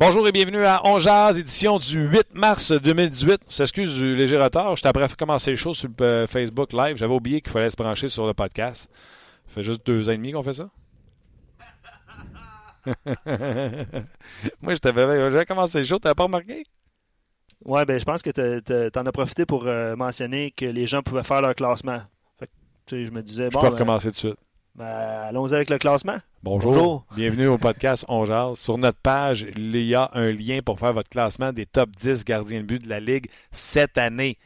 Bonjour et bienvenue à On Jazz, édition du 8 mars 2018. S'excuse du léger retard. J'étais après commencer les choses sur le euh, Facebook Live. J'avais oublié qu'il fallait se brancher sur le podcast. Ça fait juste deux ans et demi qu'on fait ça. Moi, j'avais commencé le show. T'avais pas remarqué? Ouais, ben je pense que t'en as profité pour euh, mentionner que les gens pouvaient faire leur classement. Fait que, je me disais, bon. Je peux recommencer tout de suite. Ben, allons-y avec le classement. Bonjour. Bienvenue au podcast On Jase. Sur notre page, il y a un lien pour faire votre classement des top 10 gardiens de but de la Ligue cette année.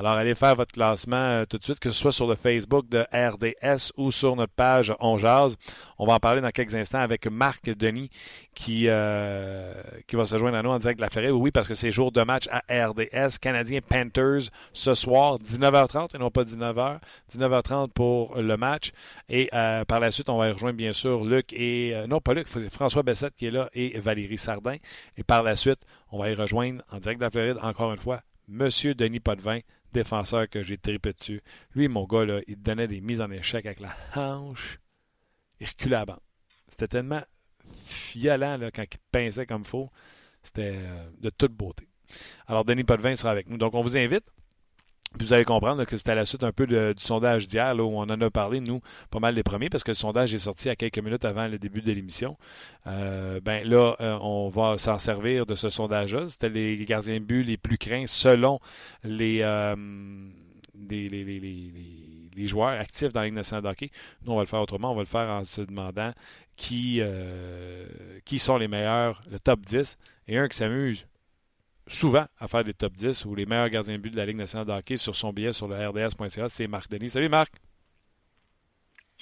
Alors, allez faire votre classement euh, tout de suite, que ce soit sur le Facebook de RDS ou sur notre page On Jazz. On va en parler dans quelques instants avec Marc Denis qui, euh, qui va se joindre à nous en direct de la Ferrée. Oui, parce que c'est jour de match à RDS. Canadien Panthers ce soir, 19h30 et non pas 19h. 19h30 pour le match. Et euh, par la suite, on va y rejoindre bien sûr Luc et... non, pas Luc, François Bessette qui est là et Valérie Sardin. Et par la suite, on va y rejoindre en direct de la Floride, encore une fois, Monsieur Denis Potvin, défenseur que j'ai tripé dessus. Lui, mon gars, là, il donnait des mises en échec avec la hanche. Il reculait à la. C'était tellement violent là, quand il te pinçait comme il faut. C'était euh, de toute beauté. Alors, Denis Potvin sera avec nous. Donc, on vous invite vous allez comprendre que c'était la suite un peu du sondage d'hier, où on en a parlé, nous, pas mal les premiers, parce que le sondage est sorti à quelques minutes avant le début de l'émission. Euh, ben là, euh, on va s'en servir de ce sondage-là. C'était les gardiens de but les plus craints selon les, euh, joueurs actifs dans la Ligue nationale de. Nous, on va le faire autrement. On va le faire en se demandant qui, qui sont les meilleurs, le top 10. Et un qui s'amuse souvent à faire des top 10 ou les meilleurs gardiens de but de la Ligue nationale de hockey sur son billet sur le rds.ca. C'est Marc Denis. Salut Marc.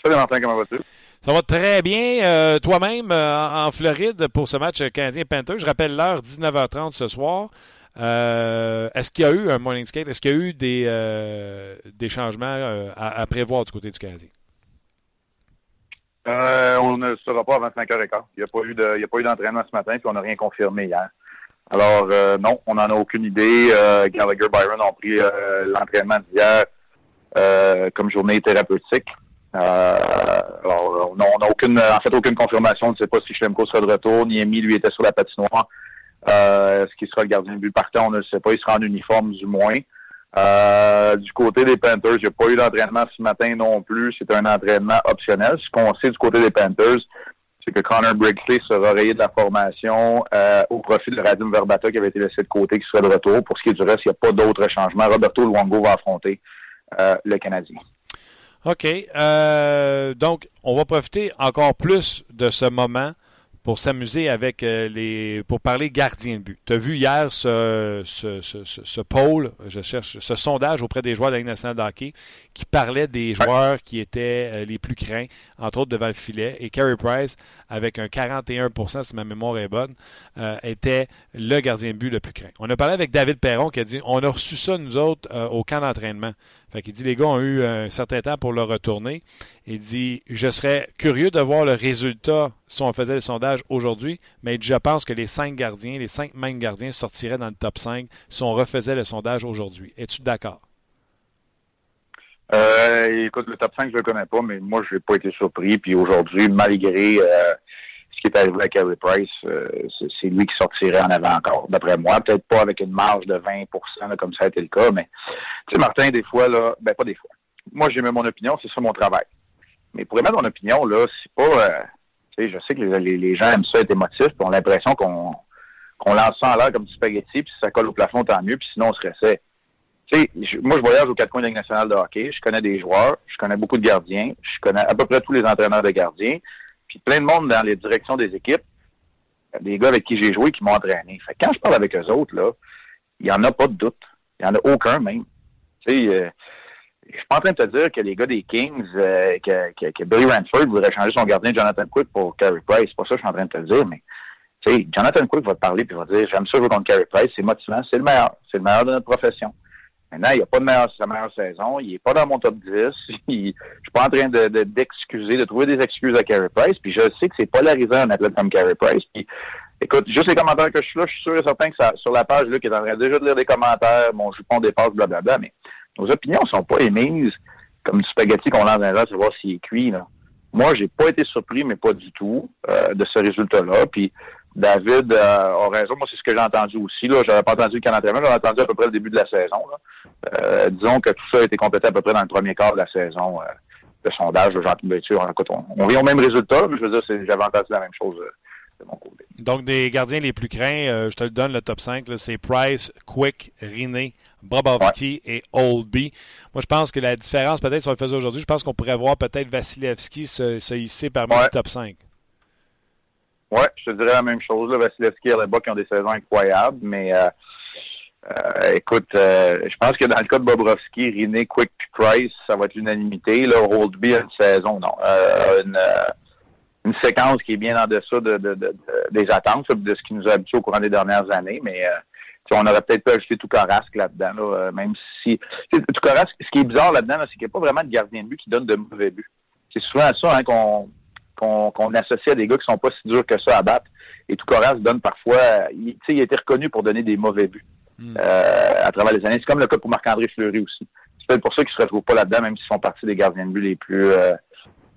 Salut Martin, comment vas-tu? Ça va très bien. Euh, toi-même, euh, en Floride, pour ce match canadien-Panther, je rappelle l'heure, 19h30 ce soir. Euh, est-ce qu'il y a eu un morning skate? Est-ce qu'il y a eu des, des changements à, prévoir du côté du Canadien? on ne sera pas avant 5h15. Il n'y a pas eu d'entraînement ce matin, puis on n'a rien confirmé hier. Alors, euh, non, on n'en a aucune idée. Euh, Gallagher Byron ont pris euh, l'entraînement d'hier comme journée thérapeutique. alors, on n'a aucune, en fait, aucune confirmation. On ne sait pas si Schlemko sera de retour. Niemi, lui, était sur la patinoire. Est-ce qu'il sera le gardien de but partant? On ne sait pas. Il sera en uniforme, du moins. du côté des Panthers, il n'y a pas eu d'entraînement ce matin non plus. C'est un entraînement optionnel. Ce qu'on sait du côté des Panthers, c'est que Connor Brigsley sera rayé de la formation euh, au profit de Radim Verbata qui avait été laissé de côté, qui sera de retour. Pour ce qui est du reste, il n'y a pas d'autres changements. Roberto Luongo va affronter euh, le Canadien. OK. Euh, donc, on va profiter encore plus de ce moment pour s'amuser avec euh, les. pour parler gardien de but. Tu as vu hier ce, ce, ce, ce, pôle, je cherche, ce sondage auprès des joueurs de la Ligue nationale de hockey qui parlait des joueurs qui étaient euh, les plus craints, entre autres devant le filet. Et Carey Price, avec un 41% si ma mémoire est bonne, euh, était le gardien de but le plus craint. On a parlé avec David Perron qui a dit on a reçu ça, nous autres, au camp d'entraînement. Fait qu'il dit les gars ont eu un certain temps pour le retourner. Il dit Je serais curieux de voir le résultat si on faisait le sondage aujourd'hui, mais je pense que les cinq gardiens, les cinq mêmes gardiens sortiraient dans le top 5 si on refaisait le sondage aujourd'hui. Es-tu d'accord? Euh, écoute, le top 5, je le connais pas, mais moi, je n'ai pas été surpris. Puis aujourd'hui, malgré euh, ce qui est arrivé à Carey Price, euh, c'est lui qui sortirait en avant encore, d'après moi. Peut-être pas avec une marge de 20% comme ça a été le cas, mais tu sais, Martin, des fois, là, ben pas des fois. Moi, j'ai mis mon opinion, c'est ça mon travail. Mais pour émettre mon opinion, là, c'est pas. Euh, tu sais, je sais que les, gens aiment ça être émotifs, puis ont l'impression qu'on qu'on lance ça en l'air comme du spaghetti, puis si ça colle au plafond, tant mieux, puis sinon on se restait. Tu sais, moi, je voyage aux quatre coins de la Ligue nationale de hockey. Je connais des joueurs, je connais beaucoup de gardiens, je connais à peu près tous les entraîneurs de gardiens puis plein de monde dans les directions des équipes, des gars avec qui j'ai joué qui m'ont entraîné. Fait quand je parle avec eux autres, là, il n'y en a pas de doute. Il n'y en a aucun même. Tu sais, euh, je suis pas en train de te dire que les gars des Kings, euh, que, Billy Ranford voudrait changer son gardien Jonathan Quick pour Carey Price. C'est pas ça que je suis en train de te dire, mais tu sais, Jonathan Quick va te parler puis va te dire j'aime ça jouer contre Carey Price, c'est motivant, c'est le meilleur, c'est le meilleur de notre profession. Maintenant, il n'y a pas de meilleure, sa meilleure saison. Il n'est pas dans mon top 10. Il, je suis pas en train de, d'excuser, de, trouver des excuses à Carey Price. Puis je sais que c'est polarisant un athlète comme Carey Price. Puis, écoute, juste les commentaires que je suis là, je suis sûr et certain que ça, sur la page, là, qui est en train déjà de lire des commentaires, mon jupon dépasse, blablabla, mais nos opinions sont pas émises comme du spaghetti qu'on lance dans les savoir s'il est cuit, là. Moi, j'ai pas été surpris, mais pas du tout, euh, de ce résultat-là. Puis David euh, a raison. Moi, c'est ce que j'ai entendu aussi. Là, j'avais pas entendu le camp d'entraînement, j'avais entendu à peu près le début de la saison. Euh, disons que tout ça a été complété à peu près dans le premier quart de la saison. Euh, le sondage de Jean Béture. On, on vient au même résultat, mais je veux dire, j'avais entendu la même chose de mon côté. Donc, des gardiens les plus craints, je te le donne, le top 5, c'est Price, Quick, Riné, Bobovski et Oldby. Moi, je pense que la différence, peut-être, si on le faisait aujourd'hui, je pense qu'on pourrait voir peut-être Vasilevski se, se hisser parmi ouais. le top 5. Oui, je te dirais la même chose. Là. Vasilevski et qui ont des saisons incroyables, mais euh, euh, écoute, euh, je pense que dans le cas de Bobrovski, Riné, Quick Price, ça va être l'unanimité. Là, Holdby a une saison, non. une, une séquence qui est bien en dessous de, de, de, des attentes, de ce qui nous a habitués au courant des dernières années, mais on aurait peut-être pu ajouter tout Carrasque là-dedans, là, même si. Tout Carrasque, ce qui est bizarre là-dedans, c'est qu'il n'y a pas vraiment de gardien de but qui donne de mauvais buts. C'est souvent ça hein, qu'on qu'on associe à des gars qui sont pas si durs que ça à battre. Et tout Corras donne parfois, il, il a été reconnu pour donner des mauvais buts mm. euh, à travers les années. C'est comme le cas pour Marc-André Fleury aussi. C'est peut-être pour ça qu'ils se retrouvent pas là-dedans, même s'ils font partie des gardiens de but les plus euh,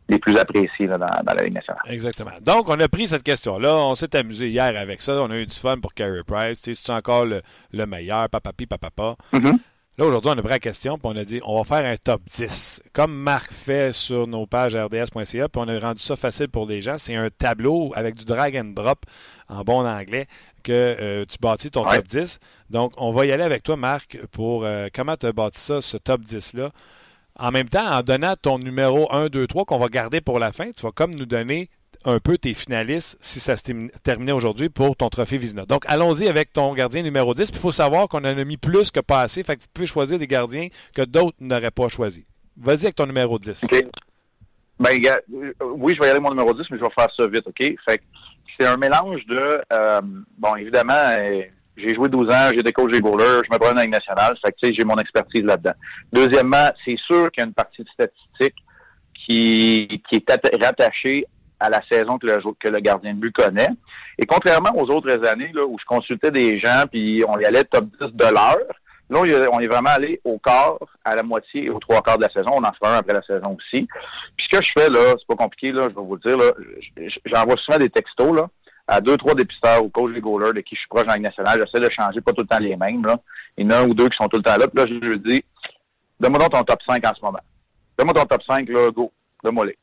les plus appréciés là, dans, dans, la Ligue nationale. Exactement. Donc, on a pris cette question-là. On s'est amusé hier avec ça. On a eu du fun pour Carey Price. C'est encore le, le meilleur, papapi, papapa. Mm -hmm. Là, aujourd'hui, on a pris la question, puis on a dit, on va faire un top 10. Comme Marc fait sur nos pages rds.ca, puis on a rendu ça facile pour les gens. C'est un tableau avec du drag and drop, en bon anglais, que euh, tu bâtis ton ouais. top 10. Donc, on va y aller avec toi, Marc, pour euh, comment tu as bâti ça, ce top 10-là. En même temps, en donnant ton numéro 1, 2, 3 qu'on va garder pour la fin, tu vas comme nous donner un peu tes finalistes si ça se terminait aujourd'hui pour ton trophée Vizina. Donc, allons-y avec ton gardien numéro 10. il faut savoir qu'on en a mis plus que pas assez. Fait que vous pouvez choisir des gardiens que d'autres n'auraient pas choisi. Vas-y avec ton numéro 10. OK. Ben, oui, je vais y mon numéro 10, mais je vais faire ça vite, OK? Fait c'est un mélange de, euh, bon, évidemment, euh, j'ai joué 12 ans, j'ai des coach des goalers, je me prends dans Ligue nationale, fait que, j'ai mon expertise là-dedans. Deuxièmement, c'est sûr qu'il y a une partie de statistique qui, qui est rattachée à la saison que le, que le gardien de but connaît. Et contrairement aux autres années là, où je consultais des gens puis on y allait top 10 de l'heure, là, on est vraiment allé au quart, à la moitié et aux trois quarts de la saison. On en fera un après la saison aussi. Puis ce que je fais, là, c'est pas compliqué, là, je vais vous le dire, là, j'envoie souvent des textos, là, à deux, trois dépisteurs ou coach des goalers de qui je suis proche dans la nationale. J'essaie de changer, pas tout le temps les mêmes, là. Il y en a un ou deux qui sont tout le temps là. Puis là, je lui dis, donne-moi donc ton top 5 en ce moment. Donne-moi ton top 5, là, go. Donne-moi les.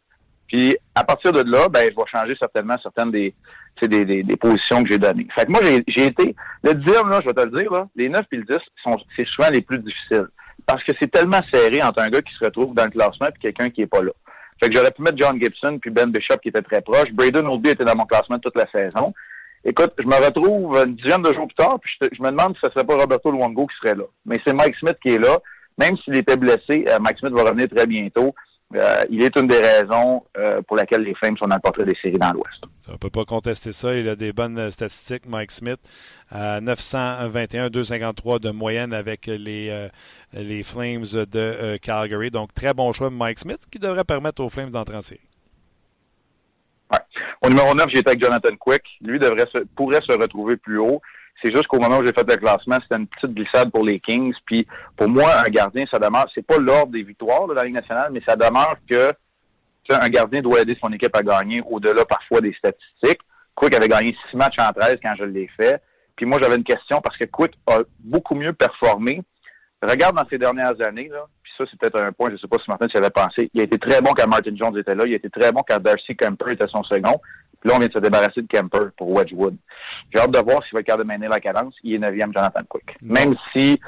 Puis à partir de là, ben, je vais changer certainement certaines des, des, des, des positions que j'ai données. Fait que moi, j'ai été. Le dixième, là, je vais te le dire, là, les 9 et le 10 sont c'est souvent les plus difficiles. Parce que c'est tellement serré entre un gars qui se retrouve dans le classement et quelqu'un qui est pas là. Fait que j'aurais pu mettre John Gibson puis Ben Bishop qui était très proche. Braden Oldby était dans mon classement toute la saison. Écoute, je me retrouve une dizaine de jours plus tard, puis je, je me demande si ce serait pas Roberto Luongo qui serait là. Mais c'est Mike Smith qui est là. Même s'il était blessé, euh, Mike Smith va revenir très bientôt. Euh, il est une des raisons euh, pour laquelle les Flames sont dans le portrait des séries dans l'Ouest. On ne peut pas contester ça. Il a des bonnes statistiques, Mike Smith. Euh, 921, 253 de moyenne avec les, euh, les Flames de euh, Calgary. Donc, très bon choix, Mike Smith, qui devrait permettre aux Flames d'entrer en série. Ouais. Au numéro 9, j'étais avec Jonathan Quick. Lui devrait se, pourrait se retrouver plus haut. C'est juste qu'au moment où j'ai fait le classement, c'était une petite glissade pour les Kings. Puis pour moi, un gardien, ça demeure, c'est pas l'ordre des victoires de la Ligue nationale, mais ça demeure que un gardien doit aider son équipe à gagner au-delà parfois des statistiques. Quick avait gagné six matchs en 13 quand je l'ai fait. Puis moi, j'avais une question parce que Quick a beaucoup mieux performé. Regarde dans ces dernières années, là, puis ça, c'est peut-être un point, je ne sais pas si Martin s'y avait pensé. Il a été très bon quand Martin Jones était là. Il a été très bon quand Darcy Kemper était son second. Puis là, on vient de se débarrasser de Kemper pour Wedgwood. J'ai hâte de voir s'il va être capable de mener la cadence. Il est neuvième, Jonathan Quick. Même si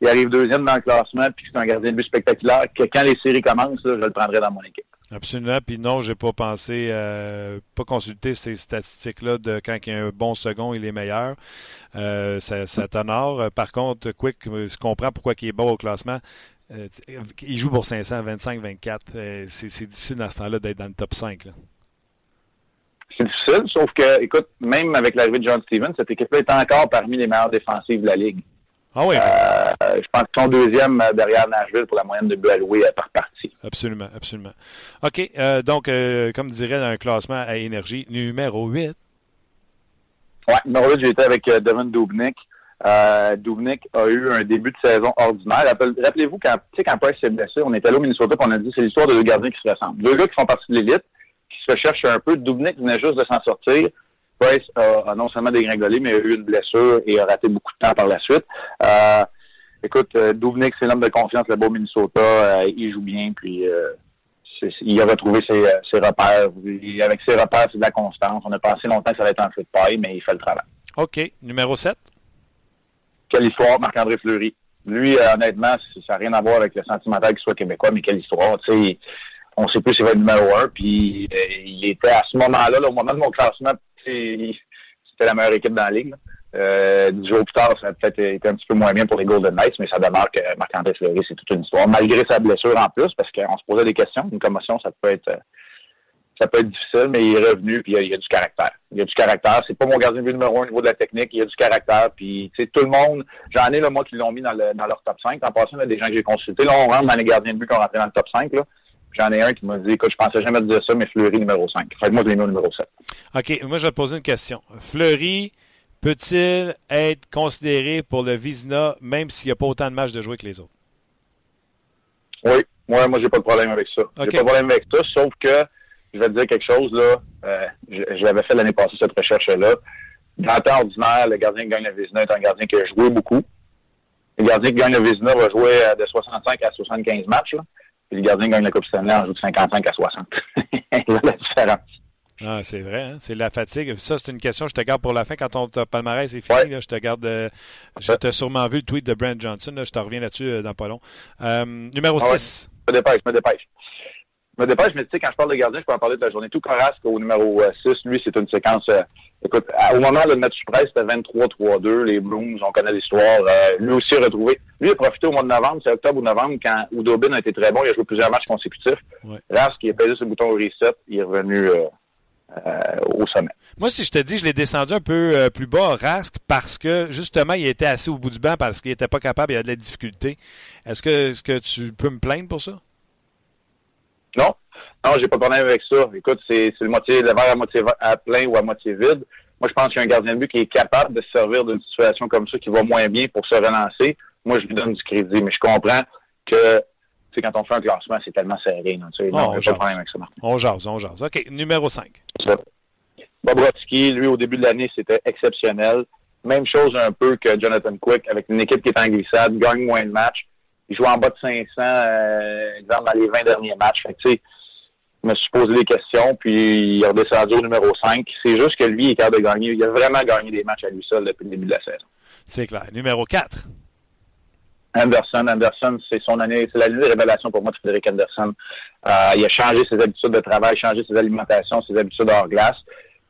il arrive deuxième dans le classement puis que c'est un gardien de but spectaculaire, que quand les séries commencent, là, je le prendrai dans mon équipe. Absolument. Puis non, j'ai pas pensé, euh, pas consulter ces statistiques-là de quand il y a un bon second, il est meilleur. Euh, ça, ça t'honore. Par contre, Quick, je comprends pourquoi il est bon au classement. Euh, il joue pour 500, 25, 24. c'est difficile dans ce temps-là d'être dans le top 5. C'est difficile, sauf que, écoute, même avec l'arrivée de John Stevens, cette équipe-là est encore parmi les meilleures défensives de la Ligue. Ah oui. Euh, je pense qu'ils sont deuxième euh, derrière Nashville pour la moyenne de buts alloués par partie. Absolument, absolument. OK, donc, comme dirait dans un classement à énergie, numéro 8. Oui, numéro 8, j'étais avec Devin Dubnik. Euh, Dubnik a eu un début de saison ordinaire. Rappelez-vous, quand, quand Price s'est blessé, on était là au Minnesota et on a dit c'est l'histoire de deux gardiens qui se ressemblent. Deux gars qui font partie de l'élite, se cherchent un peu. Dubnik venait juste de s'en sortir. Price a, non seulement dégringolé, mais a eu une blessure et a raté beaucoup de temps par la suite. Euh, écoute, euh, Dubnik, c'est l'homme de confiance là-bas au Minnesota. Euh, il joue bien, puis euh, il a retrouvé ses, ses repères. avec ses repères, c'est de la constance. On a pensé longtemps que ça allait être un feu de paille, mais il fait le travail. OK. Numéro 7? quelle histoire, Marc-André Fleury. Lui, honnêtement, ça n'a rien à voir avec le sentimental qu'il soit québécois, mais quelle histoire. Tu sais, on sait plus s'il va être numéro un. Puis euh, il était à ce moment-là, au moment de mon classement, c'était la meilleure équipe dans la ligue. Euh, dix jours plus tard, ça a peut-être été un petit peu moins bien pour les Golden Knights, mais ça demeure que Marc-André Fleury, c'est toute une histoire. Malgré sa blessure en plus, parce qu'on se posait des questions. Une commotion, ça peut être ça peut être difficile, mais il est revenu puis il y a, du caractère. Il y a du caractère. C'est pas mon gardien de but numéro un au niveau de la technique. Il y a du caractère. Puis, tout le monde, j'en ai, là, moi, qui l'ont mis dans, le, dans leur top 5. En passant, il y a des gens que j'ai consultés. Là, on rentre dans les gardiens de but qui ont rentré dans le top 5, là. J'en ai un qui m'a dit, écoute, je pensais jamais dire ça, mais Fleury numéro 5. Fait que moi, je l'ai mis au numéro 7. OK. Moi, je vais te poser une question. Fleury, peut-il être considéré pour le Vizina, même s'il n'y a pas autant de matchs de jouer que les autres? Oui. Moi, moi, j'ai pas de problème avec ça. J'ai pas de problème avec ça, sauf que je vais te dire quelque chose, là. Euh, je, l'avais fait l'année passée, cette recherche-là. Dans le temps ordinaire, le gardien qui gagne le Vizina est un gardien qui a joué beaucoup. Le gardien qui gagne le Vizina va jouer euh, de 65 à 75 matchs, là. Le gardien gagne la Coupe Stanley en joue de 55 à 60. la différence. Ah, c'est vrai, hein? c'est la fatigue. Ça, c'est une question je te garde pour la fin. Quand ton palmarès est fini, là, je te garde. Euh, je t'ai sûrement vu le tweet de Brent Johnson. Là, je te reviens là-dessus euh, dans pas long. Euh, numéro 6. Ah me dépêche, me dépêche me dépêche, mais tu sais, quand je parle de gardien, je peux en parler de la journée. Tout Carrasque au numéro 6, euh, lui, c'est une séquence. Euh, écoute, au moment de notre presse, c'était 23-3-2. Les Blooms, on connaît l'histoire. Euh, lui aussi retrouvé. Lui a profité au mois de novembre, c'est octobre ou novembre, quand Udobin a été très bon. Il a joué plusieurs matchs consécutifs. Ouais. Rask, il a payé ce bouton reset. Il est revenu au sommet. Moi, si je te dis, je l'ai descendu un peu plus bas, Rask, parce que justement, il était assis au bout du banc parce qu'il n'était pas capable, il a de la difficulté. Est-ce que, est -ce que tu peux me plaindre pour ça? Non? Non, j'ai pas de problème avec ça. Écoute, c'est le moitié, le verre à moitié à plein ou à moitié vide. Moi, je pense qu'il y a un gardien de but qui est capable de se servir d'une situation comme ça qui va moins bien pour se relancer. Moi, je lui donne du crédit, mais je comprends que tu sais, quand on fait un classement, c'est tellement serré. Non, tu sais, non, j'ai pas de problème avec ça. On jase, on jase. OK, numéro 5. Bobrovski, lui, au début de l'année, c'était exceptionnel. Même chose un peu que Jonathan Quick, avec une équipe qui est en glissade, gagne moins de matchs. Il joue en bas de 500, euh, exemple, dans les 20 derniers matchs. Fait que, je me suis posé des questions, puis il est redescendu au numéro 5. C'est juste que lui, il est capable de gagner. Il a vraiment gagné des matchs à lui seul depuis le début de la saison. C'est clair. Numéro 4. Anderson. Anderson, c'est son année, c'est l'année de révélation pour moi de Frédéric Anderson. Euh, il a changé ses habitudes de travail, changé ses alimentations, ses habitudes hors glace.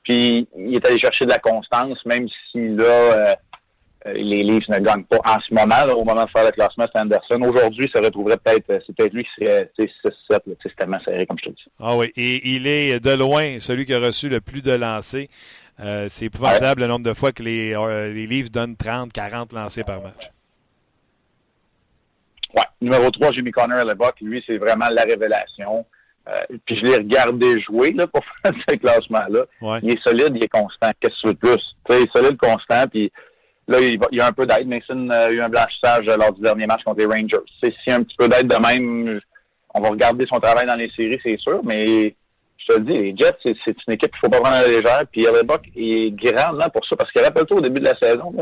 Puis il est allé chercher de la constance, même si là, euh, euh, les Leafs ne gagnent pas en ce moment, au moment de faire le classement, c'est Anderson. Aujourd'hui, ça retrouverait peut-être, euh, c'est peut-être lui qui serait 6-7, c'est tellement serré, comme je te dis. Ah oui, et il est de loin celui qui a reçu le plus de lancers. Euh, c'est épouvantable le nombre de fois que les, les Leafs donnent 30, 40 lancés par match. Ouais. Numéro 3, Jimmy Connor à l'époque. Lui, c'est vraiment la révélation. puis je l'ai regardé jouer là, pour faire ce classement-là. Il est solide, il est constant. Qu'est-ce que tu veux de plus? il est solide, constant, puis Là, il, y a un peu d'aide. Mason a eu un blanchissage lors du dernier match contre les Rangers. Y a un petit peu d'aide de même, on va regarder son travail dans les séries, c'est sûr, mais je te le dis, les Jets, c'est une équipe qu'il faut pas prendre à la légère. Puis Buck est grandement pour ça, parce qu'il rappelle-toi au début de la saison,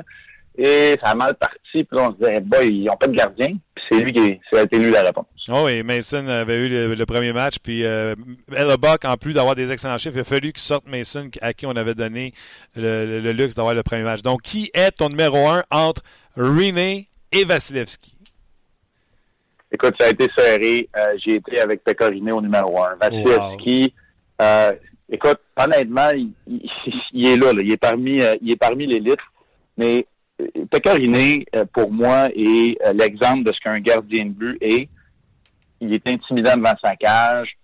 et ça a mal parti. Puis on se disait, bah, ils n'ont pas de gardien. Puis c'est lui qui a été lui la réponse. Oh oui, Mason avait eu le, premier match. Puis euh, en plus d'avoir des excellents chiffres, il a fallu qu'il sorte Mason à qui on avait donné le, luxe d'avoir le premier match. Donc, qui est ton numéro un entre Rene et Vasilevski? Écoute, ça a été serré. Euh, j'ai été avec Pecorine au numéro 1. Vasilevski, euh, écoute, honnêtement, il, est là, Il est parmi, euh, il est parmi l'élite. Mais Pecorine, pour moi, est l'exemple de ce qu'un gardien de but est. Il est intimidant devant sa cage.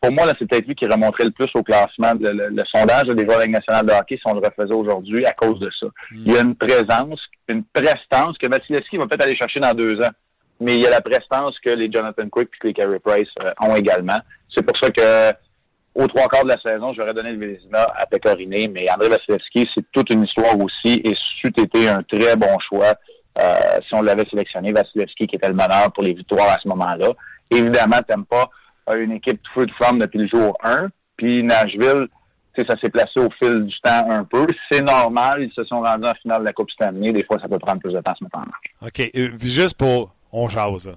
pour moi, là, c'est peut-être lui qui remonterait le plus au classement, le, sondage des joueurs de la nationale de hockey si on le refaisait aujourd'hui à cause de ça. Mm. Il y a une présence, une prestance que Vasilevski va peut-être aller chercher dans deux ans mais il y a la prestance que les Jonathan Quick et les Carey Price euh, ont également. C'est pour ça que aux trois quarts de la saison, j'aurais donné le Vézina à Pecorine, mais André Vasilevski, c'est toute une histoire aussi et c'eût été un très bon choix euh, si on l'avait sélectionné. Vasilevski qui était le meneur pour les victoires à ce moment-là. Évidemment, pas une équipe feu de flamme depuis le jour 1. Puis Nashville, ça s'est placé au fil du temps un peu. C'est normal, ils se sont rendus en finale de la Coupe Stanley. Des fois, ça peut prendre plus de temps à ce moment OK. Euh, juste pour on jase.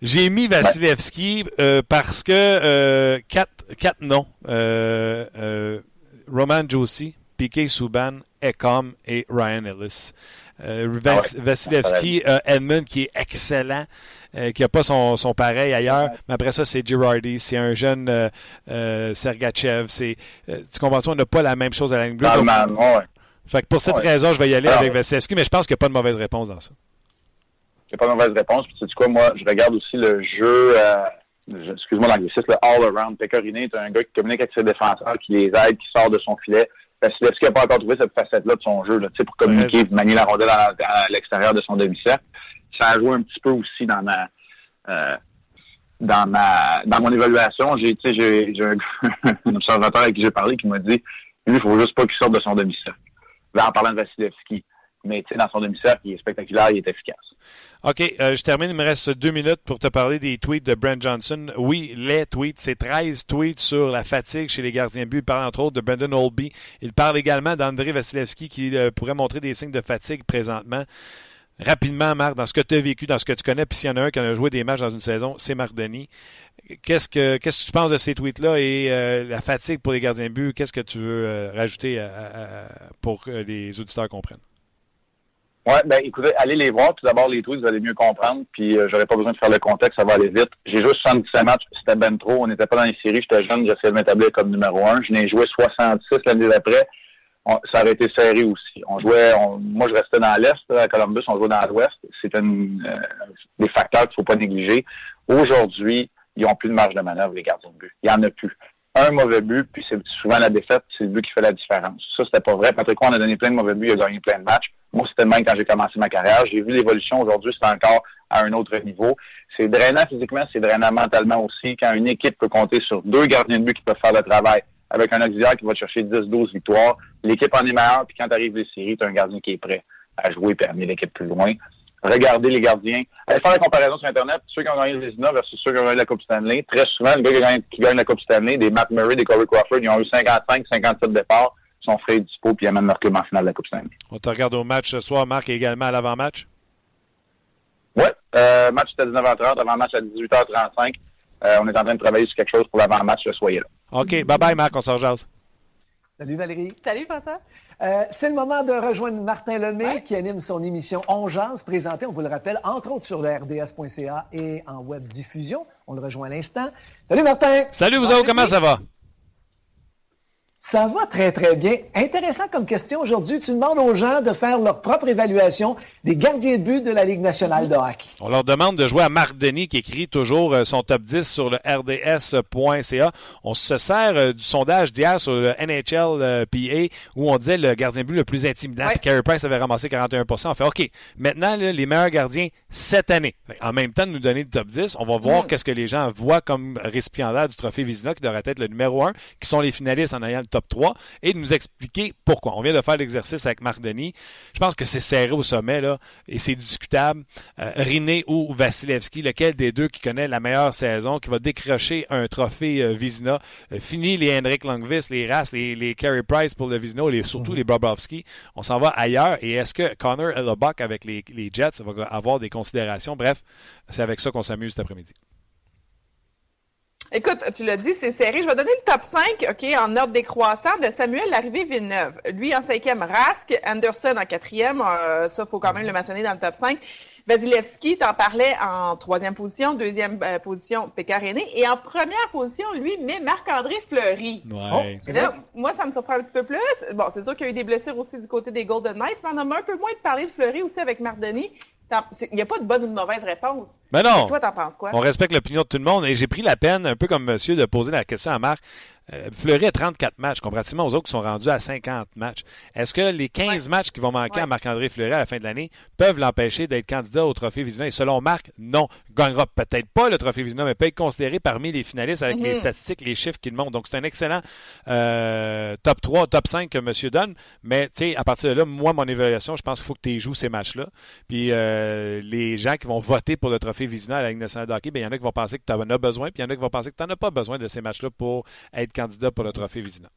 J'ai mis Vasilevski euh, parce que euh, quatre, quatre noms. Euh, Roman Josie, Piquet Souban, Ecom et Ryan Ellis. Ah Vasilevski, Edmund qui est excellent. qui n'a pas son, son, pareil ailleurs. Mais après ça, c'est Girardi, c'est un jeune Sergachev. C'est, tu comprends On n'a pas la même chose à la ligne bleue. Fait que pour cette raison, je vais y aller ah avec Vasilevski, mais je pense qu'il n'y a pas de mauvaise réponse dans ça. Il n'y a pas de mauvaise réponse. Puis, tu sais quoi, moi, je regarde aussi le jeu, euh, excuse-moi l'anglicisme, le all-around. Pecorine est un gars qui communique avec ses défenseurs, qui les aide, qui sort de son filet. Vasilevski n'a pas encore trouvé cette facette-là de son jeu, là, pour communiquer, manier la rondelle à, l'extérieur de son demi-cercle. Ça a joué un petit peu aussi dans ma, euh, dans ma, dans mon évaluation. J'ai, tu sais, j'ai, un, un, observateur avec qui j'ai parlé qui m'a dit, lui, il faut juste pas qu'il sorte de son demi-cercle. En parlant de Vasilevski. Mais, dans son demi-cercle, il est spectaculaire, il est efficace. OK, euh, je termine. Il me reste deux minutes pour te parler des tweets de Brent Johnson. Oui, les tweets. C'est 13 tweets sur la fatigue chez les gardiens de but. Il parle entre autres de Brendan Olby. Il parle également d'André Vasilevski qui euh, pourrait montrer des signes de fatigue présentement. Rapidement, Marc, dans ce que tu as vécu, dans ce que tu connais, puis s'il y en a un qui a joué des matchs dans une saison, c'est Marc Denis. Qu'est-ce que qu'est-ce que tu penses de ces tweets-là et euh, la fatigue pour les gardiens de but? Qu'est-ce que tu veux rajouter pour que les auditeurs comprennent? Ouais, ben écoutez, allez les voir. Tout d'abord, les tweets, vous allez mieux comprendre. Puis euh, j'aurais pas besoin de faire le contexte, ça va aller vite. J'ai joué 77 matchs, c'était ben trop. On n'était pas dans les séries, j'étais jeune, j'essayais de m'établir comme numéro un. Je n'ai joué 66 l'année d'après. ça aurait été serré aussi. On jouait, moi je restais dans l'Est, à Columbus, on jouait dans l'Ouest. C'est euh, des facteurs qu'il faut pas négliger. Aujourd'hui, ils ont plus de marge de manœuvre, les gardiens de but. Il y en a plus un mauvais but, puis c'est souvent la défaite, c'est le but qui fait la différence. Ça, c'était pas vrai. Patrick on a donné plein de mauvais buts, il a gagné plein de matchs. Moi, c'était le même quand j'ai commencé ma carrière. J'ai vu l'évolution aujourd'hui, c'est encore à un autre niveau. C'est drainant physiquement, c'est drainant mentalement aussi. Quand une équipe peut compter sur deux gardiens de but qui peuvent faire le travail, avec un auxiliaire qui va chercher 10-12 victoires, l'équipe en est meilleure, puis quand tu arrives les séries, tu as un gardien qui est prêt à jouer et amener l'équipe plus loin. Regardez les gardiens. Allez faire la comparaison sur Internet, ceux qui ont gagné le Vézina versus ceux qui ont gagné la Coupe Stanley. Très souvent, les gars qui gagnent, la Coupe Stanley, des Matt Murray, des Corey Crawford, ils ont eu 55, 57 départs, frais et dispo, puis ils amènent leur club en finale de la Coupe Stanley. On te regarde au match ce soir, Marc, et également à l'avant-match? Oui, euh, match à 19h30, avant-match à 18h35. Euh, on est en train de travailler sur quelque chose pour l'avant-match, soyez là. OK, bye-bye Marc, on se rejase. Salut Valérie. Salut François. Euh, c'est le moment de rejoindre Martin Lemay qui anime son émission On présentée, on vous le rappelle, entre autres sur le RDS.ca et en web diffusion. On le rejoint à l'instant. Salut Martin. Salut vous autres, comment ça va? Ça va très, très bien. Intéressant comme question aujourd'hui. Tu demandes aux gens de faire leur propre évaluation des gardiens de but de la Ligue nationale de hockey. On leur demande de jouer à Marc Denis qui écrit toujours euh, son top 10 sur le rds.ca. On se sert euh, du sondage d'hier sur le NHL euh, PA où on disait le gardien de but le plus intimidant. Puis Carey Price avait ramassé 41 On fait OK, maintenant les meilleurs gardiens cette année. En même temps de nous donner le top 10, on va voir mm. qu'est-ce que les gens voient comme récipiendaire du trophée Vizina qui devrait être le numéro 1, qui sont les finalistes en ayant le top top 3 et de nous expliquer pourquoi. On vient de faire l'exercice avec Marc Denis. Je pense que c'est serré au sommet là, et c'est discutable. Euh, Riné ou Vasilevski, lequel des deux qui connaît la meilleure saison, qui va décrocher un trophée euh, Vizina. Euh, fini les Henrik Longvis, les Ras, les, les Carey Price pour le Vizina, et surtout mhm. les Bobrovski. On s'en va ailleurs. Et est-ce que Connor Hellebuck avec les, les Jets va avoir des considérations? Bref, c'est avec ça qu'on s'amuse cet après-midi. Écoute, tu l'as dit, c'est serré. Je vais donner le top 5, OK, en ordre décroissant de Samuel Larrivée Villeneuve. Lui en cinquième, Rask, Anderson en quatrième, euh, ça, faut quand même le mentionner dans le top 5. Vasilevski, t'en parlais en troisième position, deuxième euh, position, Pécaréné, et en première position, lui, met Marc-André Fleury. Ouais. c'est Là, moi, ça me surprend un petit peu plus. Bon, c'est sûr qu'il y a eu des blessures aussi du côté des Golden Knights, mais on a un peu moins de parler de Fleury aussi avec c'est- Il n'y a pas de bonne ou de mauvaise réponse. Mais non! Toi, t'en penses quoi? On respecte l'opinion de tout le monde et j'ai pris la peine, un peu comme monsieur, de poser la question à Marc. Euh, Fleury a 34 matchs, comparativement aux autres qui sont rendus à 50 matchs. Est-ce que les 15 matchs qui vont manquer Ouais. à Marc-André Fleury à la fin de l'année peuvent l'empêcher d'être candidat au Trophée Vizina? Et selon Marc, non. Il gagnera peut-être pas le Trophée Vizina, mais peut être considéré parmi les finalistes avec les Mhm. statistiques, les chiffres qu'il montre. Donc, c'est un excellent euh, top 3, top 5 que monsieur donne. Mais, tu sais, à partir de là, moi, mon évaluation, je pense qu'il faut que tu joues ces matchs-là. Puis euh, les gens qui vont voter pour le trophée Vizina à la Ligue nationale de hockey, ben, il y en a qui vont penser que tu en as besoin, puis il y en a qui vont penser que tu n'en as pas besoin de ces matchs-là pour être candidat pour le trophée Vizina.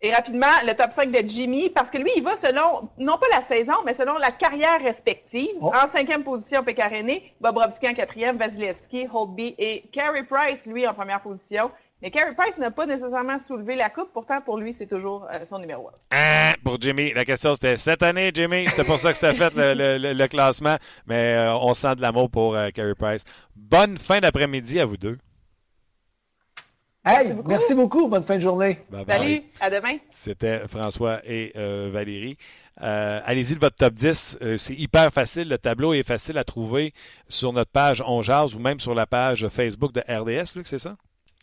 Et rapidement, le top 5 de Jimmy, parce que lui, il va selon, non pas la saison, mais selon la carrière respective. Oh. En cinquième position, Pécaréné, Bobrovski en quatrième, Vasilevski, Holtby et Carey Price, lui, en première position. Mais Carey Price n'a pas nécessairement soulevé la coupe, pourtant, pour lui, c'est toujours euh, son numéro 1. Ah, pour Jimmy, la question c'était cette année, Jimmy. C'était pour ça que c'était fait le, le- le- le classement. Mais euh, on sent de l'amour pour euh, Carey Price. Bonne fin d'après-midi à vous deux. Hey, beaucoup. merci beaucoup. Bonne fin de journée. Bye bye. Salut, à demain. C'était François et euh, Valérie. Euh, Allez-y de votre top 10. Euh, c'est hyper facile. Le tableau est facile à trouver sur notre page On Jase ou même sur la page Facebook de RDS, Luc, c'est ça?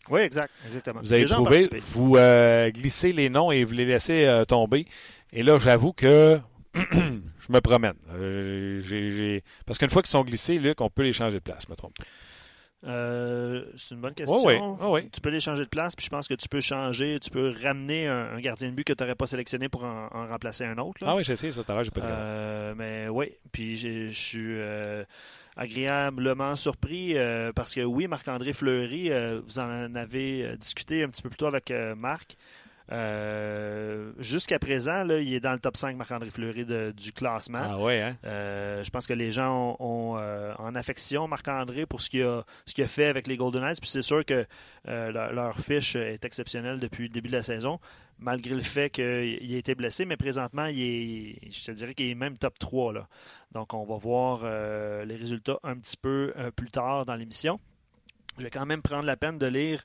Oui, exact. Exactement. Vous Les trouvé, participé. vous euh, glissez les noms et vous les laissez euh, tomber. Et là, j'avoue que je me promène. Euh, Parce qu'une fois qu'ils sont glissés, Luc, on peut les changer de place, je me trompe. Euh, c'est une bonne question. Oui. oui. Tu peux les changer de place, puis je pense que tu peux changer, tu peux ramener un, un gardien de but que tu n'aurais pas sélectionné pour en, en remplacer un autre. là. Ah oui, j'ai essayé ça tout à l'heure, j'ai pas de Euh, mais oui, puis je suis euh, agréablement surpris parce que oui, Marc-André Fleury, vous en avez discuté un petit peu plus tôt avec Marc. Euh, Jusqu'à présent, là, il est dans le top 5 Marc-André Fleury de- du classement. Ah ouais, hein? Euh, je pense que les gens ont, ont, euh, en affection Marc-André pour ce qu'il a, fait avec les Golden Knights. Puis c'est sûr que leur, leur fiche est exceptionnelle depuis le début de la saison, malgré le fait qu'il a été blessé. Mais présentement, il est, je te dirais qu'il est même top 3. Là. Donc on va voir les résultats un petit peu plus tard dans l'émission. Je vais quand même prendre la peine de lire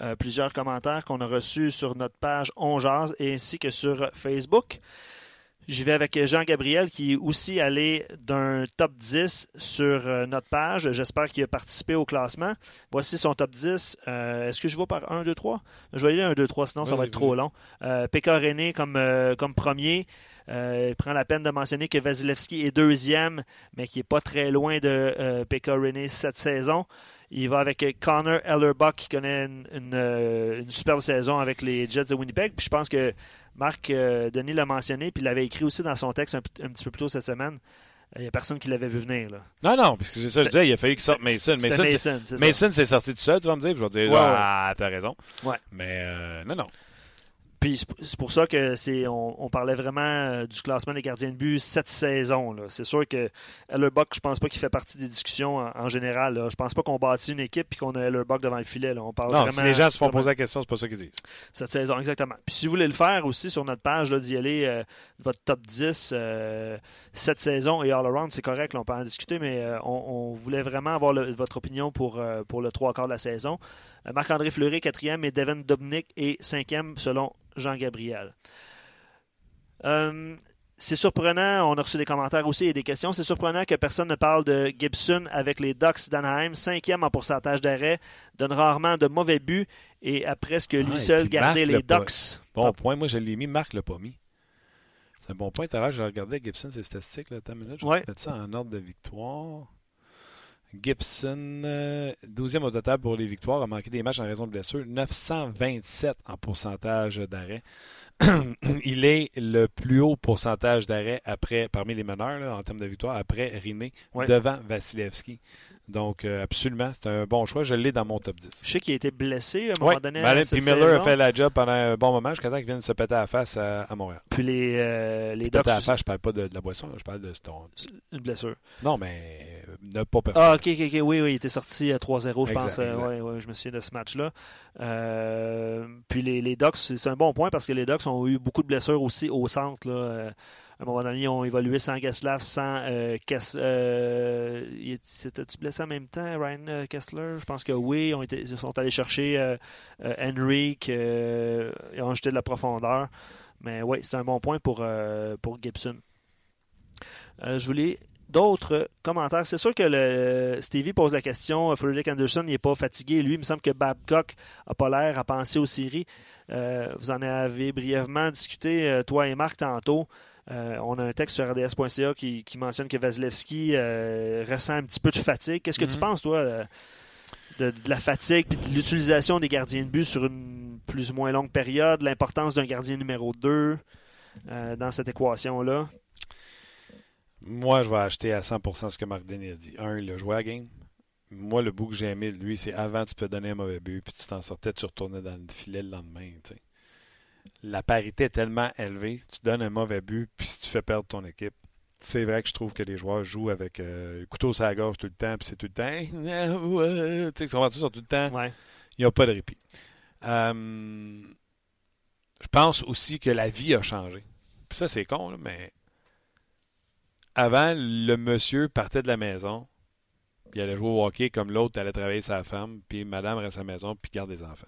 euh, plusieurs commentaires qu'on a reçus sur notre page On Jase et ainsi que sur Facebook. J'y vais avec Jean-Gabriel qui est aussi allé d'un top 10 sur euh, notre page. J'espère qu'il a participé au classement. Voici son top 10. Euh, Est-ce que je vais par 1, 2, 3? Je vais aller 1, 2, 3, sinon ça va être trop long. Euh, René comme, comme premier. Il prend la peine de mentionner que Vasilevski est deuxième, mais qui n'est pas très loin de Pekka René cette saison. Il va avec Connor Ellerbuck qui connaît une, une, euh, une superbe saison avec les Jets de Winnipeg. Puis je pense que Marc euh, Denis l'a mentionné, puis il l'avait écrit aussi dans son texte un, un petit peu plus tôt cette semaine. Euh, Il n'y a personne qui l'avait vu venir. Là. Non, non, parce que c'est ça que je disais, il a fallu qu'il sorte Mason. Mason, c'est- Mason, c'est sorti tout seul, tu vas me dire, puis je vais te dire, Ouais, ah, t'as raison. Ouais. Mais euh, non, non. Puis c'est pour ça que c'est on, on parlait vraiment euh, du classement des gardiens de but cette saison. C'est sûr que Ellerbuck, je pense pas qu'il fait partie des discussions en, en général. Là. Je pense pas qu'on bâtit une équipe et qu'on a Ellerbuck devant le filet. là. On parle Non, vraiment, si les gens se font poser la question, c'est pas ça qu'ils disent. cette saison, exactement. Puis si vous voulez le faire aussi sur notre page, d'y aller, euh, votre top 10 euh, cette saison et all-around, c'est correct, là, on peut en discuter, mais euh, on, on voulait vraiment avoir le- votre opinion pour, pour le trois quarts de la saison. Euh, Marc-André Fleury, quatrième, et Devin Dobnik est cinquième selon Jean-Gabriel. Euh, c'est surprenant, on a reçu des commentaires aussi et des questions. C'est surprenant que personne ne parle de Gibson avec les Ducks d'Anaheim, cinquième en pourcentage d'arrêt, donne rarement de mauvais buts et a presque lui Ouais, seul gardé les pas- Ducks. Bon point, moi je l'ai mis, Marc l'a pas mis. C'est un bon point. Tout à l'heure, j'ai regardé Gibson, ses statistiques. Là, minute, je vais mettre ça en ordre de victoire. Gibson, euh, 12e au total pour les victoires, a manqué des matchs en raison de blessure. 927 en pourcentage d'arrêt. Il est le plus haut pourcentage d'arrêt après, parmi les meneurs là, en termes de victoire, après Riné, Ouais. devant Vasilevski. Donc, euh, absolument, c'est un bon choix. Je l'ai dans mon top 10. Je sais qu'il a été blessé à un moment donné. Malin, puis Miller saison. a fait la job pendant un bon moment jusqu'à temps qu'il vienne se péter à la face à, à Montréal. Puis les, euh, les Péter à la face, je parle pas de, de la boisson, je parle de ton. une blessure. Non, mais euh, ne pas performer. Ah, ok, ok, ok. Oui, oui, il était sorti à 3-0, je pense. Euh, exact. ouais, ouais, je me souviens de ce match-là. Euh, puis les, les Ducks, c'est un bon point parce que les Ducks ont eu beaucoup de blessures aussi au centre. Là. Euh, un moment donné, ils ont évolué sans Geslav, sans euh, Kessler. Euh, C'était-tu blessé en même temps, Ryan Kessler? Je pense que oui. Ils, sont allés chercher Henrik. ils ont jeté de la profondeur. Mais oui, c'est un bon point pour, pour Gibson. je voulais d'autres commentaires. C'est sûr que le, Stevie pose la question. Frederick Anderson n'est pas fatigué. Lui, il me semble que Babcock n'a pas l'air à penser aux séries. Euh, vous en avez brièvement discuté, euh, toi et Marc, tantôt. Euh, on a un texte sur rds.ca qui, mentionne que Vasilevski ressent un petit peu de fatigue. Qu'est-ce que tu mhm. penses, toi, de, la fatigue et de l'utilisation des gardiens de but sur une plus ou moins longue période, l'importance d'un gardien numéro 2 dans cette équation-là? Moi, je vais acheter à 100% ce que Marc Denis a dit. Un, il a joué à game. Moi, le bout que j'ai aimé de lui, c'est avant, tu peux donner un mauvais but, puis tu t'en sortais, tu retournais dans le filet le lendemain. La parité est tellement élevée, tu donnes un mauvais but, puis si tu fais perdre ton équipe, c'est vrai que je trouve que les joueurs jouent avec euh, le couteau sur la gorge tout le temps, puis c'est tout le temps. tu sais, sur tout le temps. Il n'y a pas de répit. Euh, je pense aussi que la vie a changé. Puis ça, c'est con, mais avant, le monsieur partait de la maison, puis il allait jouer au hockey comme l'autre allait travailler sa femme, puis madame reste à la maison, puis garde des enfants.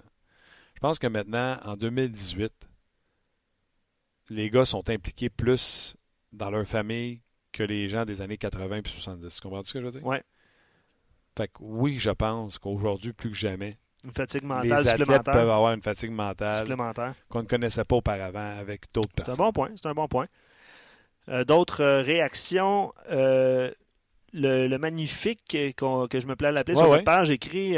Je pense que maintenant, en 2018, les gars sont impliqués plus dans leur famille que les gens des années 80 et 70. Tu comprends ce que je veux dire? Oui. Fait que oui, je pense qu'aujourd'hui, plus que jamais, une fatigue mentale les athlètes peuvent avoir une fatigue mentale supplémentaire qu'on ne connaissait pas auparavant avec d'autres personnes. C'est un bon point. C'est un bon point. Euh, d'autres euh, réactions. Euh, le, magnifique que je me plais à l'appeler sur la page écrit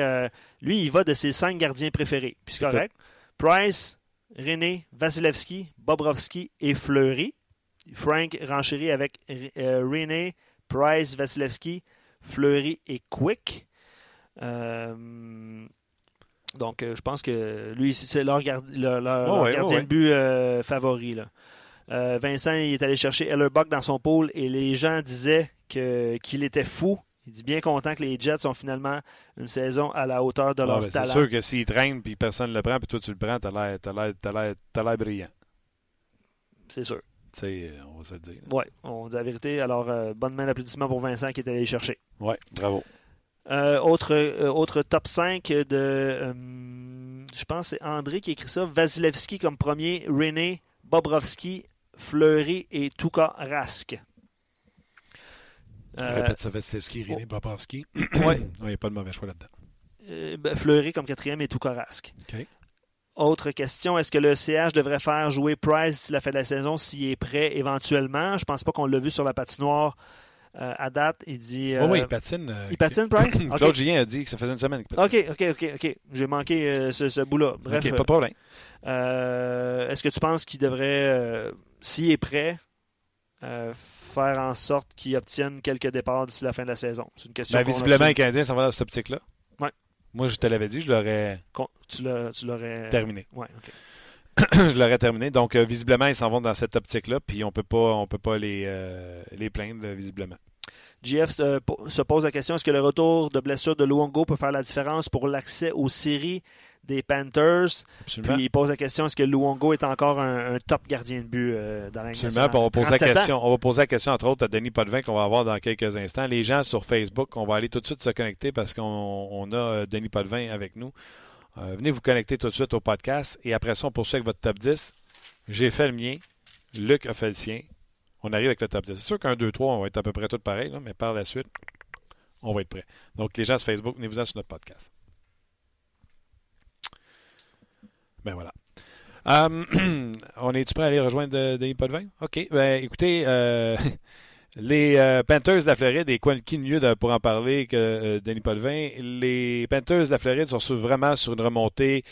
lui, il va de ses cinq gardiens préférés. Puis c'est correct. Price, René, Vasilevski, Bobrovski et Fleury. Frank renchérit avec René, Price, Vasilevski, Fleury et Quick. donc, je pense que lui, c'est leur, gardien de but favori. Là. Euh, Vincent il est allé chercher Ellerbuck dans son pôle et les gens disaient qu'il était fou. Il dit bien content que les Jets ont finalement une saison à la hauteur de leur talent. C'est sûr que s'il traîne puis personne ne le prend puis toi tu le prends, t'as l'air, l'air, brillant. C'est sûr. Sais, on va se le dire. Oui, on dit la vérité. Alors, euh, bonne main d'applaudissement pour Vincent qui est allé chercher. Oui, bravo. Euh, autre, autre top 5 de. je pense c'est André qui écrit ça. Vasilevski comme premier, René, Bobrovski, Fleury et Tuka Rask. Euh, Répète Vasilevski, René oh. Oui. Il n'y a pas de mauvais choix là-dedans. Euh, ben, Fleury comme quatrième et Tuka Rask. Autre question, est-ce que le CH devrait faire jouer Price la fin de la saison s'il est prêt éventuellement? Je pense pas qu'on l'a vu sur la patinoire euh, à date. Il dit. oui, il patine. il patine, Price? Claude Julien a dit que ça faisait une semaine qu'il OK, OK, OK, OK. J'ai manqué ce, ce bout-là. Bref. OK, pas de problème. est-ce que tu penses qu'il devrait s'il est prêt, euh, faire en sorte qu'il obtienne quelques départs d'ici la fin de la saison. C'est une question. Ben, visiblement, les Canadiens s'en va dans cette optique-là. Ouais. Moi, je te l'avais dit, je l'aurais. Tu l'aurais. Terminé. Ouais, je l'aurais terminé. Donc, euh, visiblement, ils s'en vont dans cette optique-là, puis on peut pas, on peut pas les, euh, les plaindre, visiblement. GF se, pose la question est-ce que le retour de blessure de Luongo peut faire la différence pour l'accès aux séries des Panthers. Puis il pose la question est-ce que Luongo est encore un, top gardien de but euh, dans la Absolument. On va, poser la question, on va poser la question, entre autres, à Denis Potvin qu'on va avoir dans quelques instants. Les gens sur Facebook, on va aller tout de suite se connecter parce qu'on a euh, Denis Potvin avec nous. Euh, venez vous connecter tout de suite au podcast et après ça, on poursuit avec votre top 10. J'ai fait le mien. Luc a fait le sien. On arrive avec le top 10. C'est sûr qu'un, 2, 3, on va être à peu près tout pareil, mais par la suite, on va être prêt. Donc, les gens sur Facebook, venez-vous-en sur notre podcast. Ben voilà. Euh, on est-tu prêt à aller rejoindre Denis Potvin? OK. Ben, écoutez, euh, les euh, Panthers de la Floride, et quoi qui mieux pour en parler que Denis Potvin? Les Panthers de la Floride sont vraiment sur une remontée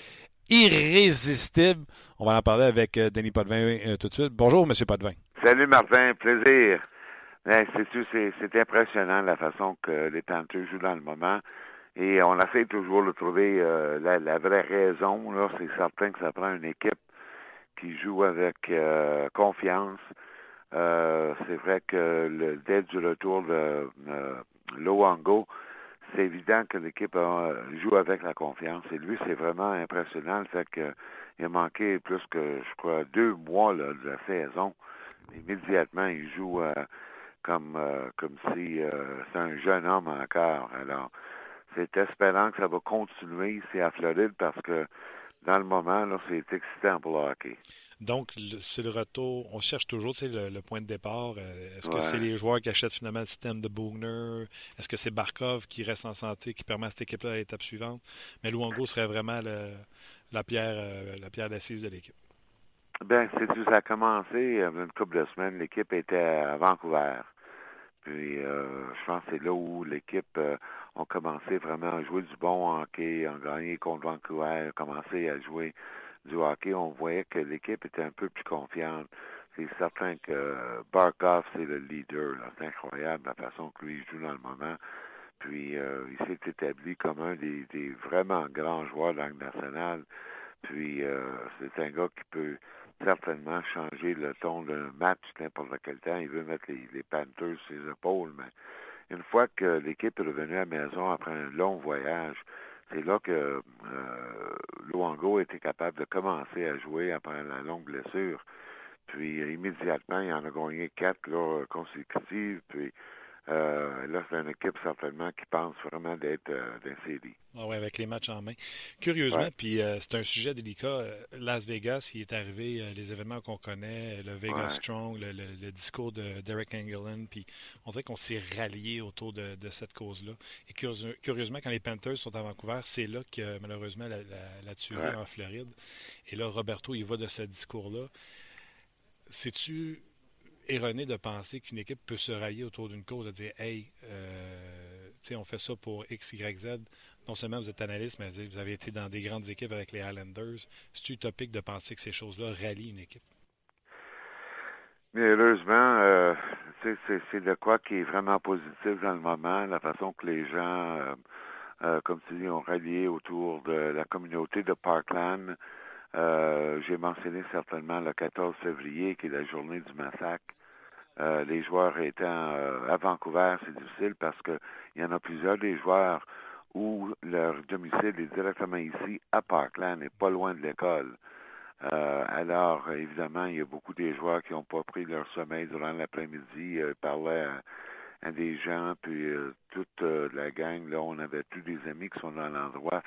irrésistible. On va en parler avec Denis Potvin tout de suite. Bonjour, M. Potvin. Salut, Martin. Plaisir. Ben, c'est c'est impressionnant la façon que les Panthers jouent dans le moment. Et on essaie toujours de trouver euh, la, vraie raison. Là, c'est certain que ça prend une équipe qui joue avec euh, confiance. Euh, c'est vrai que le, dès du retour de Loango, c'est évident que l'équipe joue avec la confiance. Et lui, c'est vraiment impressionnant le fait qu'il a manqué plus que, je crois, deux mois de la saison. immédiatement, il joue comme, comme si c'est un jeune homme encore. Alors, c'est espérant que ça va continuer ici à Floride parce que dans le moment, là, c'est excitant pour le hockey. Donc, c'est le retour. On cherche toujours le, le, point de départ. Euh, est-ce que c'est les joueurs qui achètent finalement le système de Bogner? Est-ce que c'est Barkov qui reste en santé, qui permet à cette équipe-là à l'étape suivante? Mais Luango serait vraiment la pierre, euh, la pierre d'assise de l'équipe. Ben, c'est ça a commencé euh, une couple de semaines. L'équipe était à Vancouver. Puis, je pense que c'est là où l'équipe a commencé vraiment à jouer du bon hockey, a gagné contre Vancouver, a commencé à jouer du hockey, on voyait que l'équipe était un peu plus confiante. C'est certain que Barkov, c'est le leader. C'est incroyable la façon que lui joue dans le moment. Puis euh, il s'est établi comme un des, vraiment grands joueurs de l'Angle nationale. Puis euh, c'est un gars qui peut certainement changer le ton d'un match n'importe quel temps. Il veut mettre les, les Panthers sur ses épaules, mais une fois que l'équipe est revenue à la maison après un long voyage, c'est là que euh, était capable de commencer à jouer après la longue blessure. Puis immédiatement, il en a gagné quatre consécutives. Euh, là, c'est une équipe certainement qui pense vraiment d'être euh, d'un CD. Ah oui, avec les matchs en main. Curieusement, puis euh, c'est un sujet délicat. Las Vegas, il est arrivé les événements qu'on connaît, le Vegas Strong, le, discours de Derek Engelland, puis on dirait qu'on s'est rallié autour de, cette cause-là. Et curieusement, quand les Panthers sont à Vancouver, c'est là que malheureusement la, la, tuerie en Floride. Et là, Roberto, il va de ce discours-là. Sais-tu erroné de penser qu'une équipe peut se rallier autour d'une cause, de dire Hey, euh, on fait ça pour X, Y, Z. Non seulement vous êtes analyste, mais vous avez été dans des grandes équipes avec les Highlanders. C'est utopique de penser que ces choses-là rallient une équipe? Mais heureusement, euh, c'est de quoi qui est vraiment positif dans le moment, la façon que les gens, euh, euh, comme tu dis, ont rallié autour de la communauté de Parkland. J'ai mentionné certainement le 14 février, qui est la journée du massacre. Euh, les joueurs étant euh, à Vancouver, c'est difficile parce qu'il y en a plusieurs des joueurs où leur domicile est directement ici, à Parkland, et pas loin de l'école. Euh, alors, évidemment, il y a beaucoup des joueurs qui n'ont pas pris leur sommeil durant l'après-midi, ils parlaient à, des gens, puis toute la gang, là, on avait tous des amis qui sont dans l'endroit,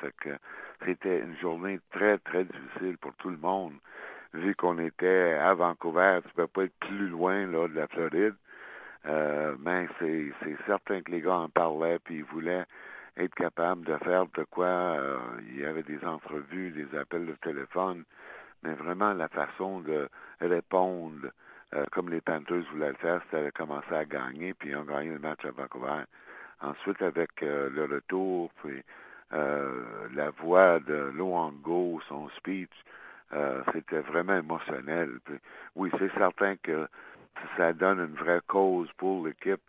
c'était une journée très, très difficile pour tout le monde vu qu'on était à Vancouver, tu peux pas être plus loin là, de la Floride. Euh, mais c'est, certain que les gars en parlaient, puis ils voulaient être capables de faire de quoi. Euh, il y avait des entrevues, des appels de téléphone, mais vraiment la façon de répondre, euh, comme les Panthers voulaient le faire, c'était de commencer à gagner, puis ils ont gagné le match à Vancouver. Ensuite, avec le retour, puis la voix de Loango, son speech, euh, c'était vraiment émotionnel. oui, c'est certain que ça donne une vraie cause pour l'équipe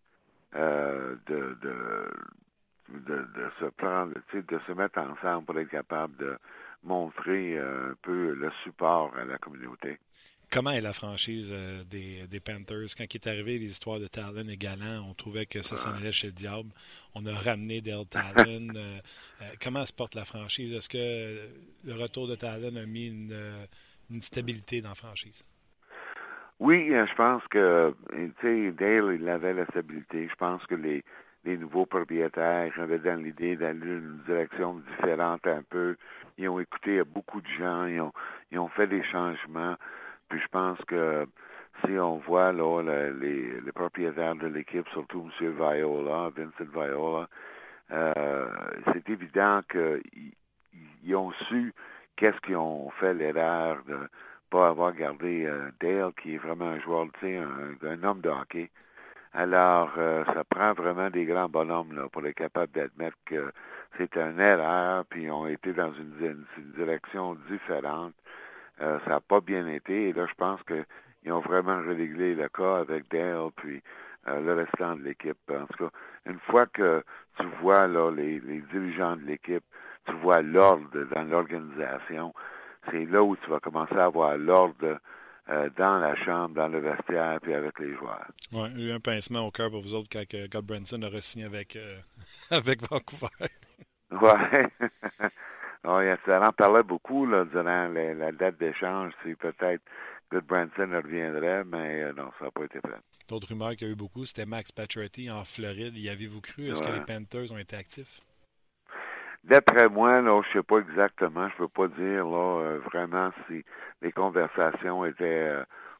euh, de, de, se prendre, de se mettre ensemble pour être capable de montrer un peu le support à la communauté. Comment est la franchise euh, des, Panthers? Quand il est arrivé les histoires de Talon et Galant, on trouvait que ça s'en allait chez le diable. On a ramené Dale Talon. Euh, euh, comment se porte la franchise? Est-ce que le retour de Talon a mis une, stabilité dans la franchise? Oui, je pense que, Dale, il avait la stabilité. Je pense que les, nouveaux propriétaires avaient dans l'idée d'aller dans une direction différente un peu. Ils ont écouté beaucoup de gens, ils ont, ils ont fait des changements. Puis je pense que si on voit là, les, propriétaires de l'équipe, surtout M. Viola, Vincent Viola, euh, c'est évident qu'ils ont su qu'est-ce qu'ils ont fait l'erreur de pas avoir gardé euh, Dale, qui est vraiment un joueur, tu sais, un, homme de hockey. Alors, euh, ça prend vraiment des grands bonhommes là, pour être capable d'admettre que c'est une erreur, puis ils ont été dans une direction différente. Euh, ça n'a pas bien été. Et là, je pense qu'ils ont vraiment réglé le cas avec Dale, puis euh, le restant de l'équipe. En tout cas, une fois que tu vois là les, dirigeants de l'équipe, tu vois l'ordre dans l'organisation, c'est là où tu vas commencer à avoir l'ordre euh, dans la chambre, dans le vestiaire, puis avec les joueurs. Oui, il y a eu un pincement au cœur pour vous autres quand God Branson a re-signé avec, avec Vancouver. ouais. Oh, ça en parlait beaucoup là, durant la date d'échange. C'est peut-être Branson reviendrait, mais non, ça n'a pas été fait. D'autres rumeurs qu'il y a eu beaucoup, c'était Max Pacioretty en Floride. Y avez-vous cru? Est-ce que les Panthers ont été actifs? D'après moi, là, je sais pas exactement, je peux pas dire là vraiment si les conversations étaient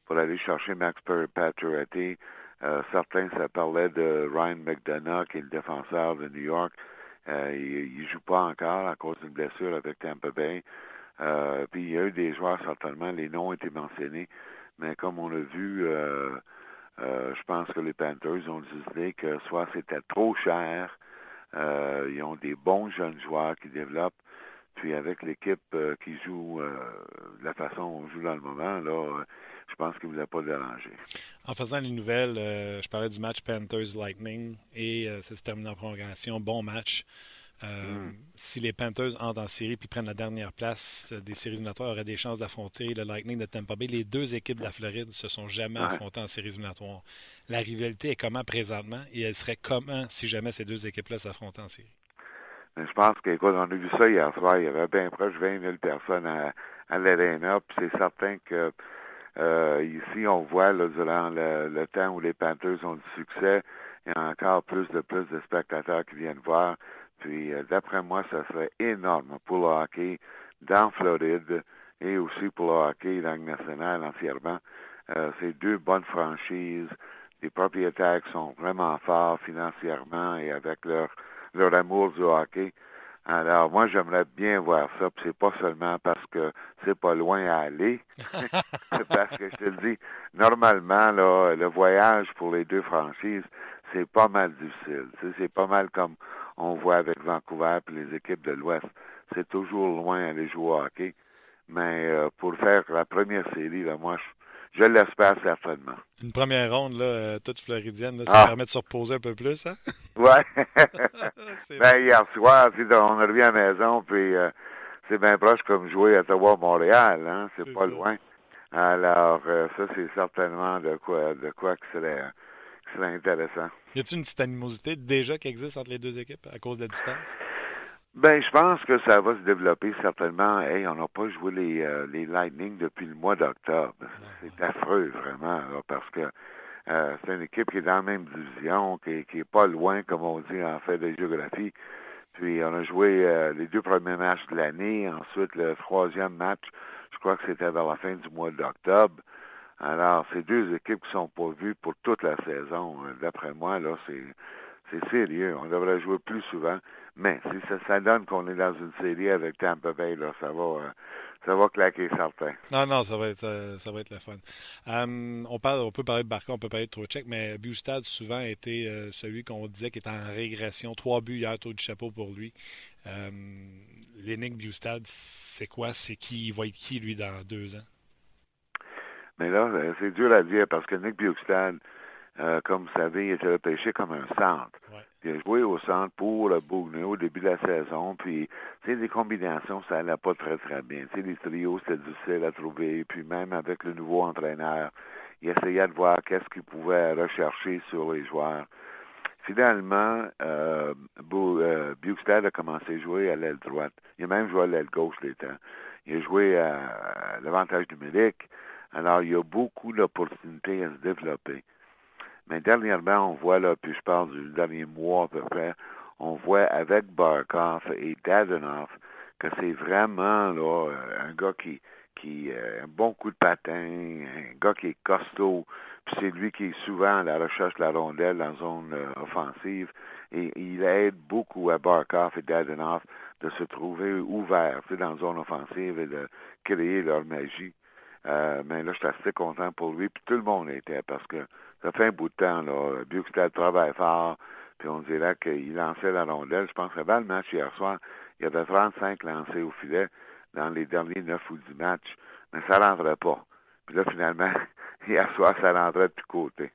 pour aller chercher Max Pacioretty. Euh, certains, ça parlait de Ryan McDonough, qui est le défenseur de New York. Euh, il ne joue pas encore à cause d'une blessure avec Tampa Bay. Euh, puis il y a eu des joueurs, certainement, les noms ont été mentionnés. Mais comme on l'a vu, je pense que les Panthers ont décidé que soit c'était trop cher, ils ont des bons jeunes joueurs qui développent, puis avec l'équipe qui joue de la façon on joue dans le moment, là, je pense qu'il ne vous a pas dérangé. En faisant les nouvelles, euh, je parlais du match Panthers-Lightning et euh, ça se termine en prolongation. Bon match. Euh, hmm. Si les Panthers entrent en série puis prennent la dernière place des séries éliminatoires, auraient des chances d'affronter le Lightning de Tampa Bay. Les deux équipes de la Floride se sont jamais affrontées en séries éliminatoires. La rivalité est comment présentement et elle serait comment si jamais ces deux équipes-là s'affrontaient en série? je pense qu'écoute, on a vu ça hier soir. Il y avait bien proche de 20 000 personnes à, à l'Arena. Puis c'est certain que euh, ici, on voit là, durant le, temps où les Panthers ont du succès, il y a encore plus de plus de spectateurs qui viennent voir. Puis, euh, d'après moi, ça serait énorme pour le hockey dans Floride et aussi pour le hockey dans le national entièrement. Euh, c'est deux bonnes franchises, des propriétaires qui sont vraiment forts financièrement et avec leur, leur amour du hockey. Alors, moi, j'aimerais bien voir ça, puis c'est pas seulement parce que c'est pas loin à aller, c'est parce que je te le dis, normalement, là, le voyage pour les deux franchises, c'est pas mal difficile. C'est pas mal comme on voit avec Vancouver et les équipes de l'Ouest. C'est toujours loin aller jouer au hockey. Mais euh, pour faire la première série, là, moi, je je l'espère certainement. Une première ronde, là, euh, toute floridienne, ça ah. permet de se reposer un peu plus, hein? Ouais. ben, hier soir, on revient à la maison, puis euh, c'est bien proche comme jouer à Ottawa-Montréal, hein? C'est pas loin. Alors, euh, ça, c'est certainement de quoi, de quoi que serait, que serait intéressant. Y a-t-il une petite animosité déjà qui existe entre les deux équipes à cause de la distance? Ben, je pense que ça va se développer certainement. Hey, on n'a pas joué les, euh, les Lightning depuis le mois d'octobre. C'est affreux, vraiment, parce que euh, c'est une équipe qui est dans la même division, qui, qui est pas loin, comme on dit en fait de géographie. Puis on a joué euh, les deux premiers matchs de l'année. Ensuite, le troisième match, je crois que c'était vers la fin du mois d'octobre. Alors, c'est deux équipes qui sont pas vues pour toute la saison. D'après moi, là, c'est sérieux. On devrait jouer plus souvent. Mais si ça, donne qu'on est dans une série avec Tampa Bay, là, ça va, euh, ça va claquer certain. Non, non, ça va être, euh, ça va être le fun. Hum, on parle, on peut parler de Barca, on peut parler de Trocheck, mais Bustad souvent a été euh, celui qu'on disait qui est en régression. Trois buts hier, taux du chapeau pour lui. Hum, L'énigme Bustad, c'est quoi? C'est qui Il va être qui lui dans deux ans? Mais là, c'est dur à dire parce que Nick Bustad, comme vous savez, il était repêché comme un centre. Il a joué au centre pour le au début de la saison. Puis, tu sais, les combinations, ça n'allait pas très, très bien. Tu sais, les trios, c'était difficile à trouver. Puis, même avec le nouveau entraîneur, il essayait de voir qu'est-ce qu'il pouvait rechercher sur les joueurs. Finalement, euh, euh a commencé à jouer à l'aile droite. Il a même joué à l'aile gauche les temps. Il a joué à l'avantage numérique. Alors, il y a beaucoup d'opportunités à se développer. Mais dernièrement, on voit, là, puis je parle du dernier mois à peu près, on voit avec Barkov et Dadenoff que c'est vraiment là, euh, un gars qui, qui a un bon coup de patin, un gars qui est costaud, puis c'est lui qui est souvent à la recherche de la rondelle dans zone euh, offensive, et il aide beaucoup à Barkov et Dadenoff de se trouver ouverts dans la zone offensive et de créer leur magie. Euh, mais là, je suis assez content pour lui, puis tout le monde était, parce que ça fait un bout de temps, là. le travaille fort, puis on dirait qu'il lançait la rondelle. Je pense que dans le match hier soir, il y avait 35 lancés au filet dans les derniers 9 ou 10 matchs, mais ça rentrait pas. Puis là, finalement, hier soir, ça rentrait de tous côtés.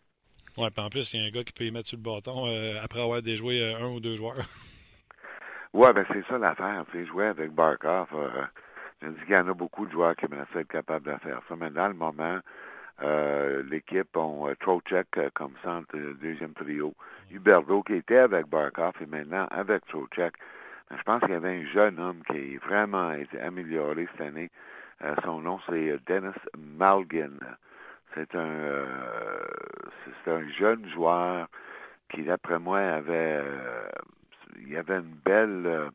Ouais, puis en plus, il y a un gars qui peut y mettre sur le bâton euh, après avoir déjoué euh, un ou deux joueurs. Ouais, ben c'est ça l'affaire. Tu jouer avec Barkov. Euh, je dis qu'il y en a beaucoup de joueurs qui aimeraient être capables de faire ça, mais dans le moment, euh, l'équipe ont euh, Trocheck euh, comme centre deuxième trio. Huberdo qui était avec Barkov et maintenant avec Trocheck. Je pense qu'il y avait un jeune homme qui a vraiment été amélioré cette année. Euh, son nom, c'est Dennis Malgin. C'est un, c'est un jeune joueur qui, d'après moi, avait, il avait une belle,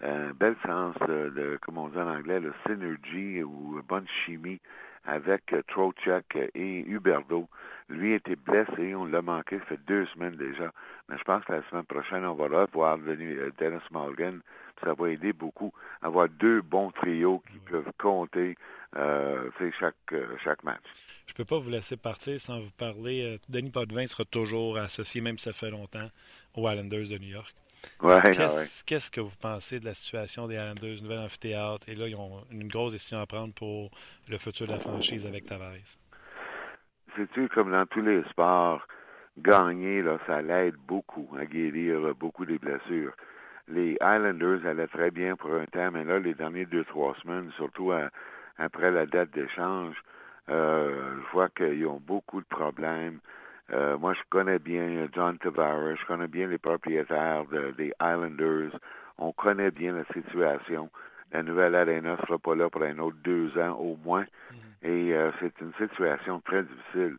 un bel sens de, comme on dit en anglais, le synergy ou bonne chimie avec Trocheck et Huberdo. Lui était blessé, on l'a manqué, ça fait deux semaines déjà. Mais je pense que la semaine prochaine, on va revoir euh, Dennis Morgan. Ça va aider beaucoup à avoir deux bons trios qui peuvent compter euh, chaque, euh, chaque match. Je ne peux pas vous laisser partir sans vous parler. Denis Potvin sera toujours associé, même si ça fait longtemps, aux Islanders de New York. Ouais, Qu'est-ce que vous pensez de la situation des Islanders, nouvel amphithéâtre? Et là, ils ont une grosse décision à prendre pour le futur de la franchise avec Tavares. C'est-tu comme dans tous les sports, gagner, là, ça l'aide beaucoup à guérir beaucoup des blessures. Les Islanders allaient très bien pour un temps, mais là, les dernières deux, trois semaines, surtout après la date d'échange, euh, je vois qu'ils ont beaucoup de problèmes. Euh, moi, je connais bien John Tavares, je connais bien les propriétaires des Islanders. On connaît bien la situation. La nouvelle arena ne sera pas là pour un autre deux ans au moins. Mm-hmm. Et euh, c'est une situation très difficile.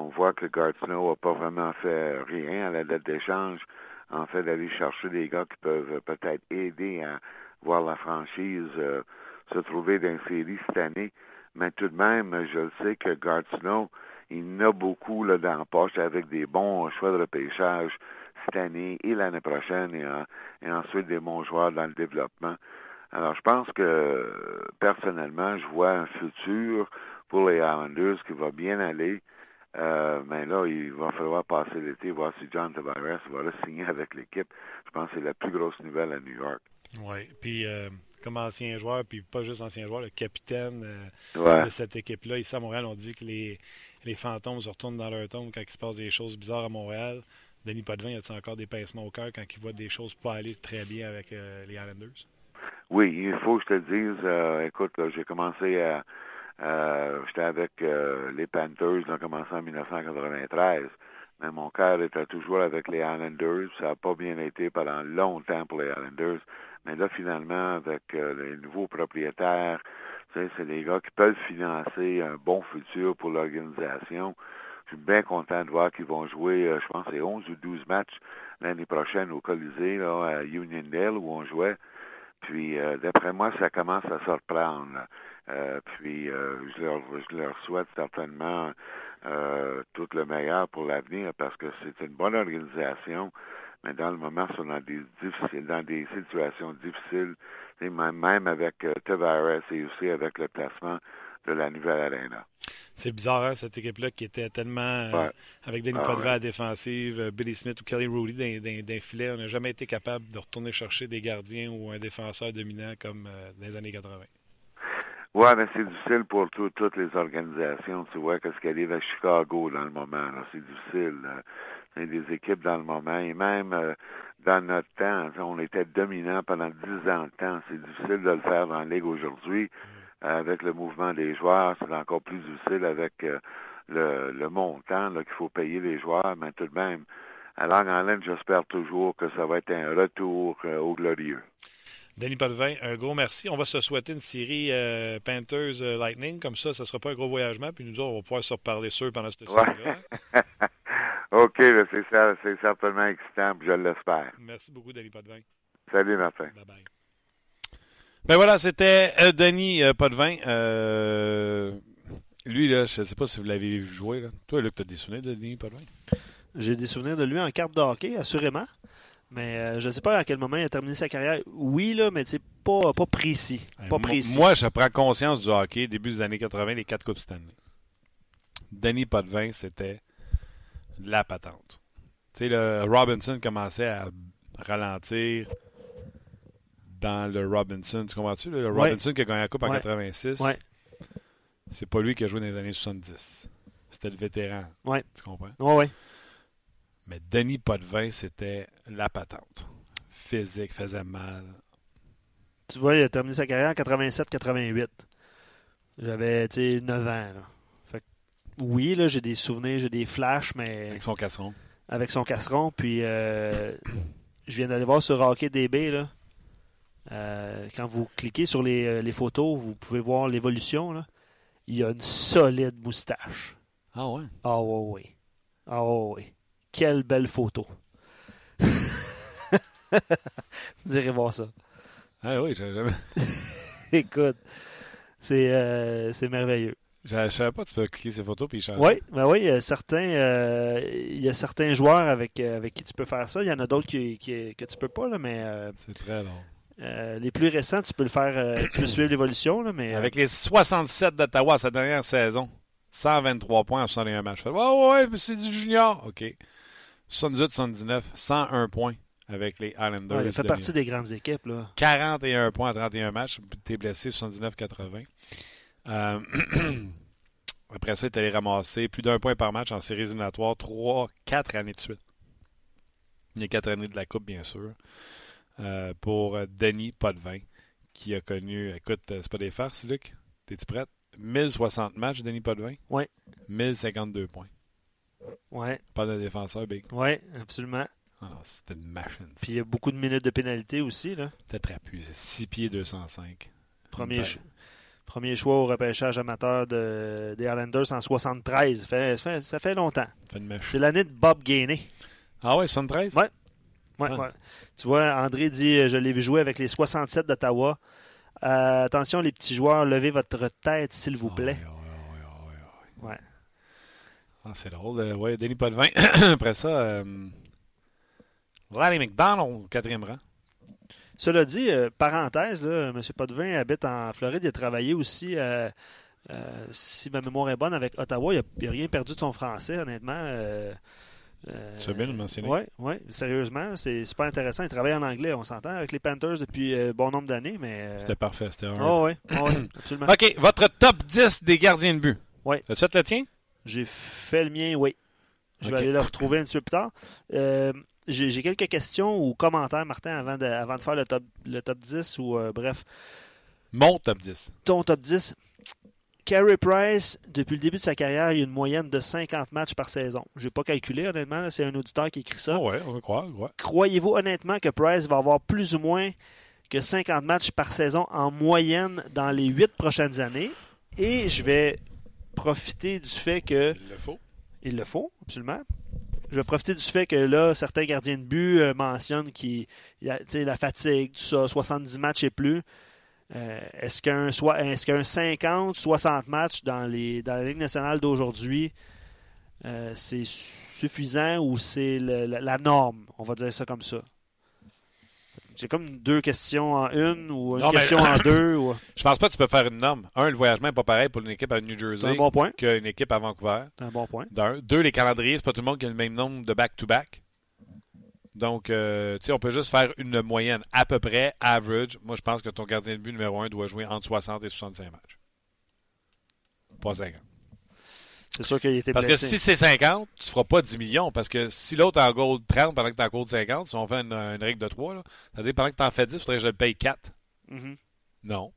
On voit que Snow n'a pas vraiment fait rien à la date d'échange. En fait, d'aller chercher des gars qui peuvent peut-être aider à voir la franchise euh, se trouver dans une série cette année. Mais tout de même, je sais que Snow il y en a beaucoup là, dans la poche avec des bons choix de repêchage cette année et l'année prochaine et, ensuite des bons joueurs dans le développement. Alors, je pense que personnellement, je vois un futur pour les Islanders qui va bien aller. Euh, mais là, il va falloir passer l'été, voir si John Tavares va le signer avec l'équipe. Je pense que c'est la plus grosse nouvelle à New York. Oui, puis euh, comme ancien joueur, puis pas juste ancien joueur, le capitaine euh, de cette équipe-là, ici à Montréal, on dit que les, les fantômes se retournent dans leur tombe quand il se passe des choses bizarres à Montréal. Denis Potvin, y a-t-il encore des pincements au cœur quand il voit des choses pas aller très bien avec euh, les Islanders? Oui, il faut que je te dise, euh, écoute, j'ai commencé à. J'étais avec euh, les Panthers, j'ai commencé en 1993. Mais mon cœur était toujours avec les Islanders. Ça n'a pas bien été pendant longtemps pour les Islanders. Mais là, finalement, avec les nouveaux propriétaires, c'est des gars qui peuvent financer un bon futur pour l'organisation. Je suis bien content de voir qu'ils vont jouer, euh, je pense, c'est 11 ou 12 matchs l'année prochaine au Colisée, là, à Uniondale, où on jouait. Puis, euh, d'après moi, ça commence à se reprendre. Euh, puis, je, leur, je leur souhaite certainement tout le meilleur pour l'avenir parce que c'est une bonne organisation mais dans le moment, ils sont dans des situations difficiles, même avec euh, Tavares et aussi avec le placement de la nouvelle arena. C'est bizarre, hein, cette équipe-là qui était tellement euh, avec Denis ah, à la défensive, euh, Billy Smith ou Kelly Rudy dans, dans, filets. On n'a jamais été capable de retourner chercher des gardiens ou un défenseur dominant comme dans les années 80. Oui, mais c'est difficile pour toutes les organisations. Tu vois, qu'est-ce qu'elle est à Chicago dans le moment. C'est difficile des équipes dans le moment. Et même euh, dans notre temps, on était dominant pendant dix ans de temps. C'est difficile de le faire dans la Ligue aujourd'hui. Euh, avec le mouvement des joueurs, c'est encore plus difficile avec euh, le, montant qu'il faut payer les joueurs, mais tout de même, à Long Island, j'espère toujours que ça va être un retour au glorieux. Denis Potvin, un gros merci. On va se souhaiter une série Panthers Lightning. Comme ça, ça ne sera pas un gros voyagement. Puis nous autres, on va pouvoir se reparler sûr pendant cette série-là. OK, c'est ça, c'est certainement excitant, je l'espère. Merci beaucoup, Denis Potvin. Salut, Martin. Bye bye. Ben voilà, c'était euh, Denis euh, Potvin. Euh, lui, là, je ne sais pas si vous l'avez vu jouer. Là. Toi, Luc, tu as des souvenirs de Denis Potvin? J'ai des souvenirs de lui en carte de hockey, assurément. Mais je ne sais pas à quel moment il a terminé sa carrière. Oui, là, mais pas, pas précis. Pas précis. Moi, je prends conscience du hockey, début des années 80, les quatre Coupes Stanley. Denis Potvin, c'était la patente. Tu sais, le Robinson commençait à ralentir dans le Robinson. Tu comprends-tu? Le Robinson qui a gagné la Coupe en 86, c'est pas lui qui a joué dans les années 70. C'était le vétéran. Ouais. Tu comprends? Oui, Mais Denis Potvin, c'était la patente. Physique, faisait mal. Tu vois, il a terminé sa carrière en 87-88. J'avais, tu sais, 9 ans. Là oui, là, j'ai des souvenirs, j'ai des flashs, mais. Avec son casseron. Avec son casseron. Puis, euh, je viens d'aller voir sur Hockey DB, là. Euh, quand vous cliquez sur les, euh, les photos, vous pouvez voir l'évolution. là. Il a une solide moustache. Ah ouais? Ah ouais, oui. Ah ouais, oui. Quelle belle photo. vous irez voir ça. Ah oui, j'ai jamais. Écoute, c'est euh, c'est merveilleux. Je je savais pas tu peux cliquer ces photos puis changer. Oui, ben oui, il y a certains, euh, il y a certains joueurs avec, euh, avec qui tu peux faire ça. Il y en a d'autres qui, qui- que tu peux pas, là, mais euh, C'est très long. euh, les plus récents, tu peux le faire, tu peux suivre l'évolution, là, mais Avec les 67 d'Ottawa sa dernière saison, 123 points en 61 matchs. Ouais, ouais, ouais, mais c'est du junior. OK. 78-79, 101 points avec les Islanders. ouais, il fait de partie des grandes équipes. Là. 41 points en 31 matchs. T'es blessé 79-80. Euh, après ça, t'es allé ramasser plus d'un point par match en séries éliminatoires, 3, 4 années de suite. Il y a 4 années de la Coupe, bien sûr. Euh, pour Denis Potvin, qui a connu. Écoute, euh, c'est pas des farces, Luc. T'es-tu prête? 1060 matchs, Denis Potvin? Ouais. 1052 points. Ouais, Pas de défenseur, Big. ouais, absolument. Ah c'était une machine. Puis il y a beaucoup de minutes de pénalité aussi. Là. C'était trapu. C'est 6 pieds 205. Premier, Ben, cho- premier choix au repêchage amateur de, des Islanders en 73. Ça fait, ça fait, ça fait longtemps. C'est l'année de Bob Gainey. Ah ouais, 73? Ouais. Ouais, Ah. ouais. Tu vois, André dit euh, Je l'ai vu jouer avec les 67 d'Ottawa. Euh, attention, les petits joueurs, levez votre tête, s'il vous plaît. Ah, ouais, ouais, ouais. Ah, c'est drôle. Euh, ouais, Denis Potvin. Après ça, euh, Larry McDonald, quatrième rang. Cela dit, euh, parenthèse, là, M. Potvin habite en Floride. Il a travaillé aussi, euh, euh, si ma mémoire est bonne, avec Ottawa. Il n'a rien perdu de son français, honnêtement. Euh, euh, Tu as bien le mentionner. Oui, oui, sérieusement, c'est super intéressant. Il travaille en anglais, on s'entend, avec les Panthers depuis euh, bon nombre d'années, mais... euh, C'était parfait. C'était un. Oh, oui, oh, oui, absolument. OK, votre top 10 des gardiens de but. Ouais. As-tu fait le tien? J'ai fait le mien, oui. Je vais aller le retrouver un petit peu plus tard. Euh, J'ai quelques questions ou commentaires, Martin, avant de, avant de faire le top, le top 10 ou euh, bref, Mon top 10. ton top 10. Carey Price, depuis le début de sa carrière, il a une moyenne de 50 matchs par saison. Je n'ai pas calculé, honnêtement. là, C'est un auditeur qui écrit ça. Ah ouais, on va croire. ouais. Croyez-vous honnêtement que Price va avoir plus ou moins que 50 matchs par saison en moyenne dans les 8 prochaines années? Et je vais profiter du fait que Il le faut. il le faut, absolument. Je vais profiter du fait que là, certains gardiens de but euh, mentionnent qui, la, fatigue, tout ça, 70 matchs et plus. Euh, est-ce qu'un est-ce qu'un 50, 60 matchs dans, les, dans la Ligue nationale d'aujourd'hui, euh, c'est suffisant ou c'est la norme? On va dire ça comme ça. C'est comme deux questions en une ou une Non, mais- question en deux. ou- Je pense pas que tu peux faire une norme. Un, le voyagement n'est pas pareil pour une équipe à New Jersey bon qu'une équipe à Vancouver. C'est un bon point. Deux, les calendriers, c'est pas tout le monde qui a le même nombre de back-to-back. Donc, euh, tu sais, on peut juste faire une moyenne à peu près, average. Moi, je pense que ton gardien de but numéro un doit jouer entre 60 et 65 matchs. Pas 50. C'est sûr qu'il été Parce que si c'est 50, tu feras pas 10 millions. Parce que si l'autre en gold 30 pendant que tu en gold 50, si on fait une, une règle de 3, là, c'est-à-dire pendant que tu en fais 10, il faudrait que je le paye 4. Mhm. Non.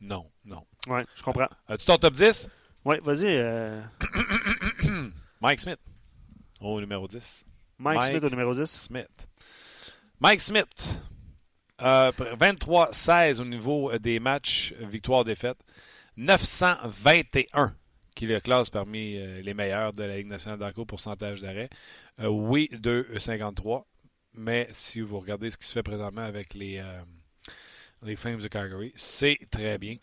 Non, non. Ouais, je comprends. As-tu ton top 10? Ouais, vas-y. euh, Mike Smith. Au numéro 10. Mike, Mike. Smith au numéro 10. Smith. Mike Smith. Euh, 23-16 au niveau euh, des matchs euh, victoire-défaite. 921 qui le classe parmi euh, les meilleurs de la Ligue nationale d'Arco pourcentage d'arrêt. Euh, oui, 2,53. Mais si vous regardez ce qui se fait présentement avec les, euh, les Flames de Calgary, c'est très bien.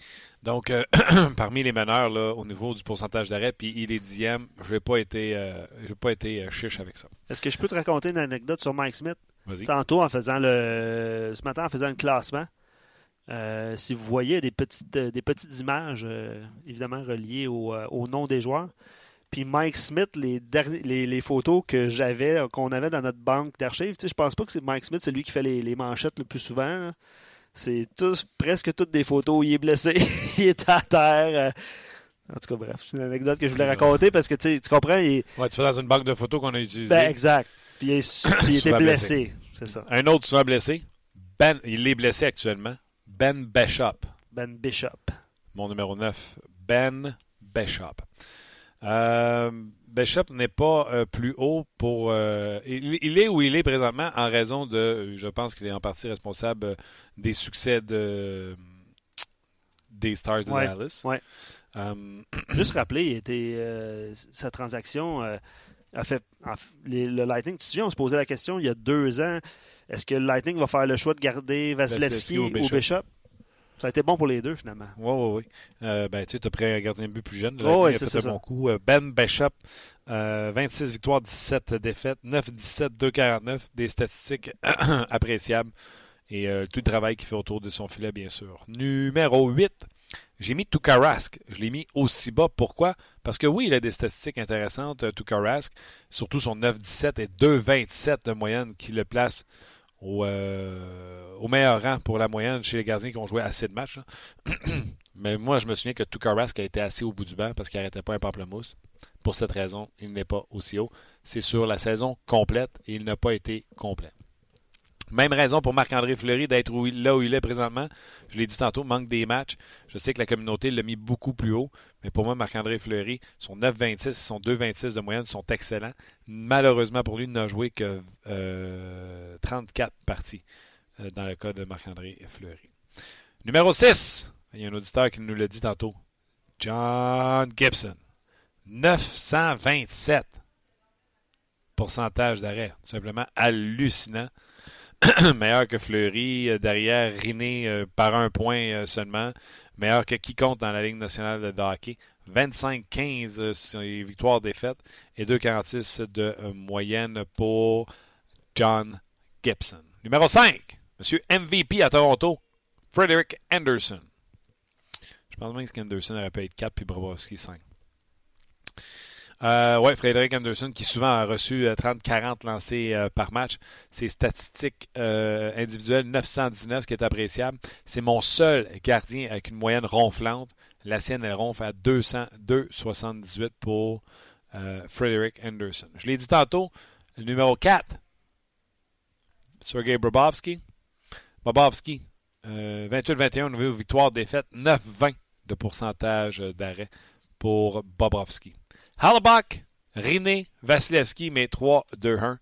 Donc, euh, parmi les meneurs là, au niveau du pourcentage d'arrêt, puis il est dixième, je n'ai pas été, euh, pas été chiche avec ça. Est-ce que je peux te raconter une anecdote sur Mike Smith? Vas-y. Tantôt, en faisant le. Ce matin, en faisant le classement, euh, si vous voyez des petites, euh, des petites images, euh, évidemment reliées au, au nom des joueurs. Puis Mike Smith, les, les, les photos que j'avais, qu'on avait dans notre banque d'archives, je pense pas que c'est Mike Smith, c'est lui qui fait les, les manchettes le plus souvent. là. C'est tous, presque toutes des photos où il est blessé, il est à terre. En tout cas, bref, c'est une anecdote que je voulais raconter parce que tu comprends, il Ouais, tu fais dans une banque de photos qu'on a utilisée. ben, exact. Puis il, est- il était Souvent blessé, c'est ça. Un autre souvent blessé. Ben, il est blessé actuellement. Ben Bishop. Ben Bishop. Mon numéro 9. Ben Bishop. Euh, Bishop n'est pas euh, plus haut pour. euh, il, il est où il est présentement en raison de. Je pense qu'il est en partie responsable des succès de, des Stars de Ouais, Dallas. ouais. Juste rappeler, il était, sa transaction a fait. en f- les- le Lightning, tu te souviens, on se posait la question il y a deux ans est-ce que le Lightning va faire le choix de garder Vasilevski ou Bishop? Bishop? Ça a été bon pour les deux, finalement. Oui, oui, oui. Euh, ben, tu sais, as pris un gardien de but plus jeune. Oh, a c'est ça. bon coup. Euh, Ben Bishop, euh, 26 victoires, 17 défaites, 9-17, 2-49. Des statistiques appréciables. Et euh, tout le travail qu'il fait autour de son filet, bien sûr. Numéro 8, j'ai mis Tukarask. Je l'ai mis aussi bas. Pourquoi? Parce que oui, il a des statistiques intéressantes, euh, Tukarask. Surtout son 9-17 et 2-27 de moyenne qui le place au, euh, au meilleur rang pour la moyenne chez les gardiens qui ont joué assez de matchs. Mais moi, je me souviens que Tukarask a été assez au bout du banc parce qu'il n'arrêtait pas un pamplemousse. Pour cette raison, il n'est pas aussi haut. C'est sur la saison complète et il n'a pas été complet. Même raison pour Marc-André Fleury d'être là où il est présentement. Je l'ai dit tantôt, manque des matchs. Je sais que la communauté l'a mis beaucoup plus haut, mais pour moi, Marc-André Fleury, son 9,26 et son 2,26 de moyenne sont excellents. Malheureusement pour lui, il n'a joué que euh, 34 parties euh, dans le cas de Marc-André Fleury. Numéro 6, il y a un auditeur qui nous l'a dit tantôt. John Gibson. 927 pourcentage d'arrêt. Tout simplement hallucinant. Meilleur que Fleury, euh, derrière Riné euh, par un point euh, seulement. Meilleur que quiconque dans la Ligue nationale de hockey. 25-15 euh, sur les victoires-défaites et 2,46 de moyenne pour John Gibson. Numéro 5, Monsieur MVP à Toronto, Frederick Anderson. Je pense même qu'Anderson aurait pu être 4 puis Bobrovski 5. Euh, ouais, Frédéric Anderson qui souvent a reçu euh, 30-40 lancés euh, par match. Ses statistiques euh, individuelles, 919, ce qui est appréciable. C'est mon seul gardien avec une moyenne ronflante. La sienne, elle ronfle à 200, 278 pour euh, Frédéric Anderson. Je l'ai dit tantôt, le numéro 4, Sergei. Bobrovski, euh, 28-21 niveau victoire-défaite, 9-20 de pourcentage euh, d'arrêt pour Bobrovski. Hallebuck, Riné, Vasilevski, mais 3-2-1.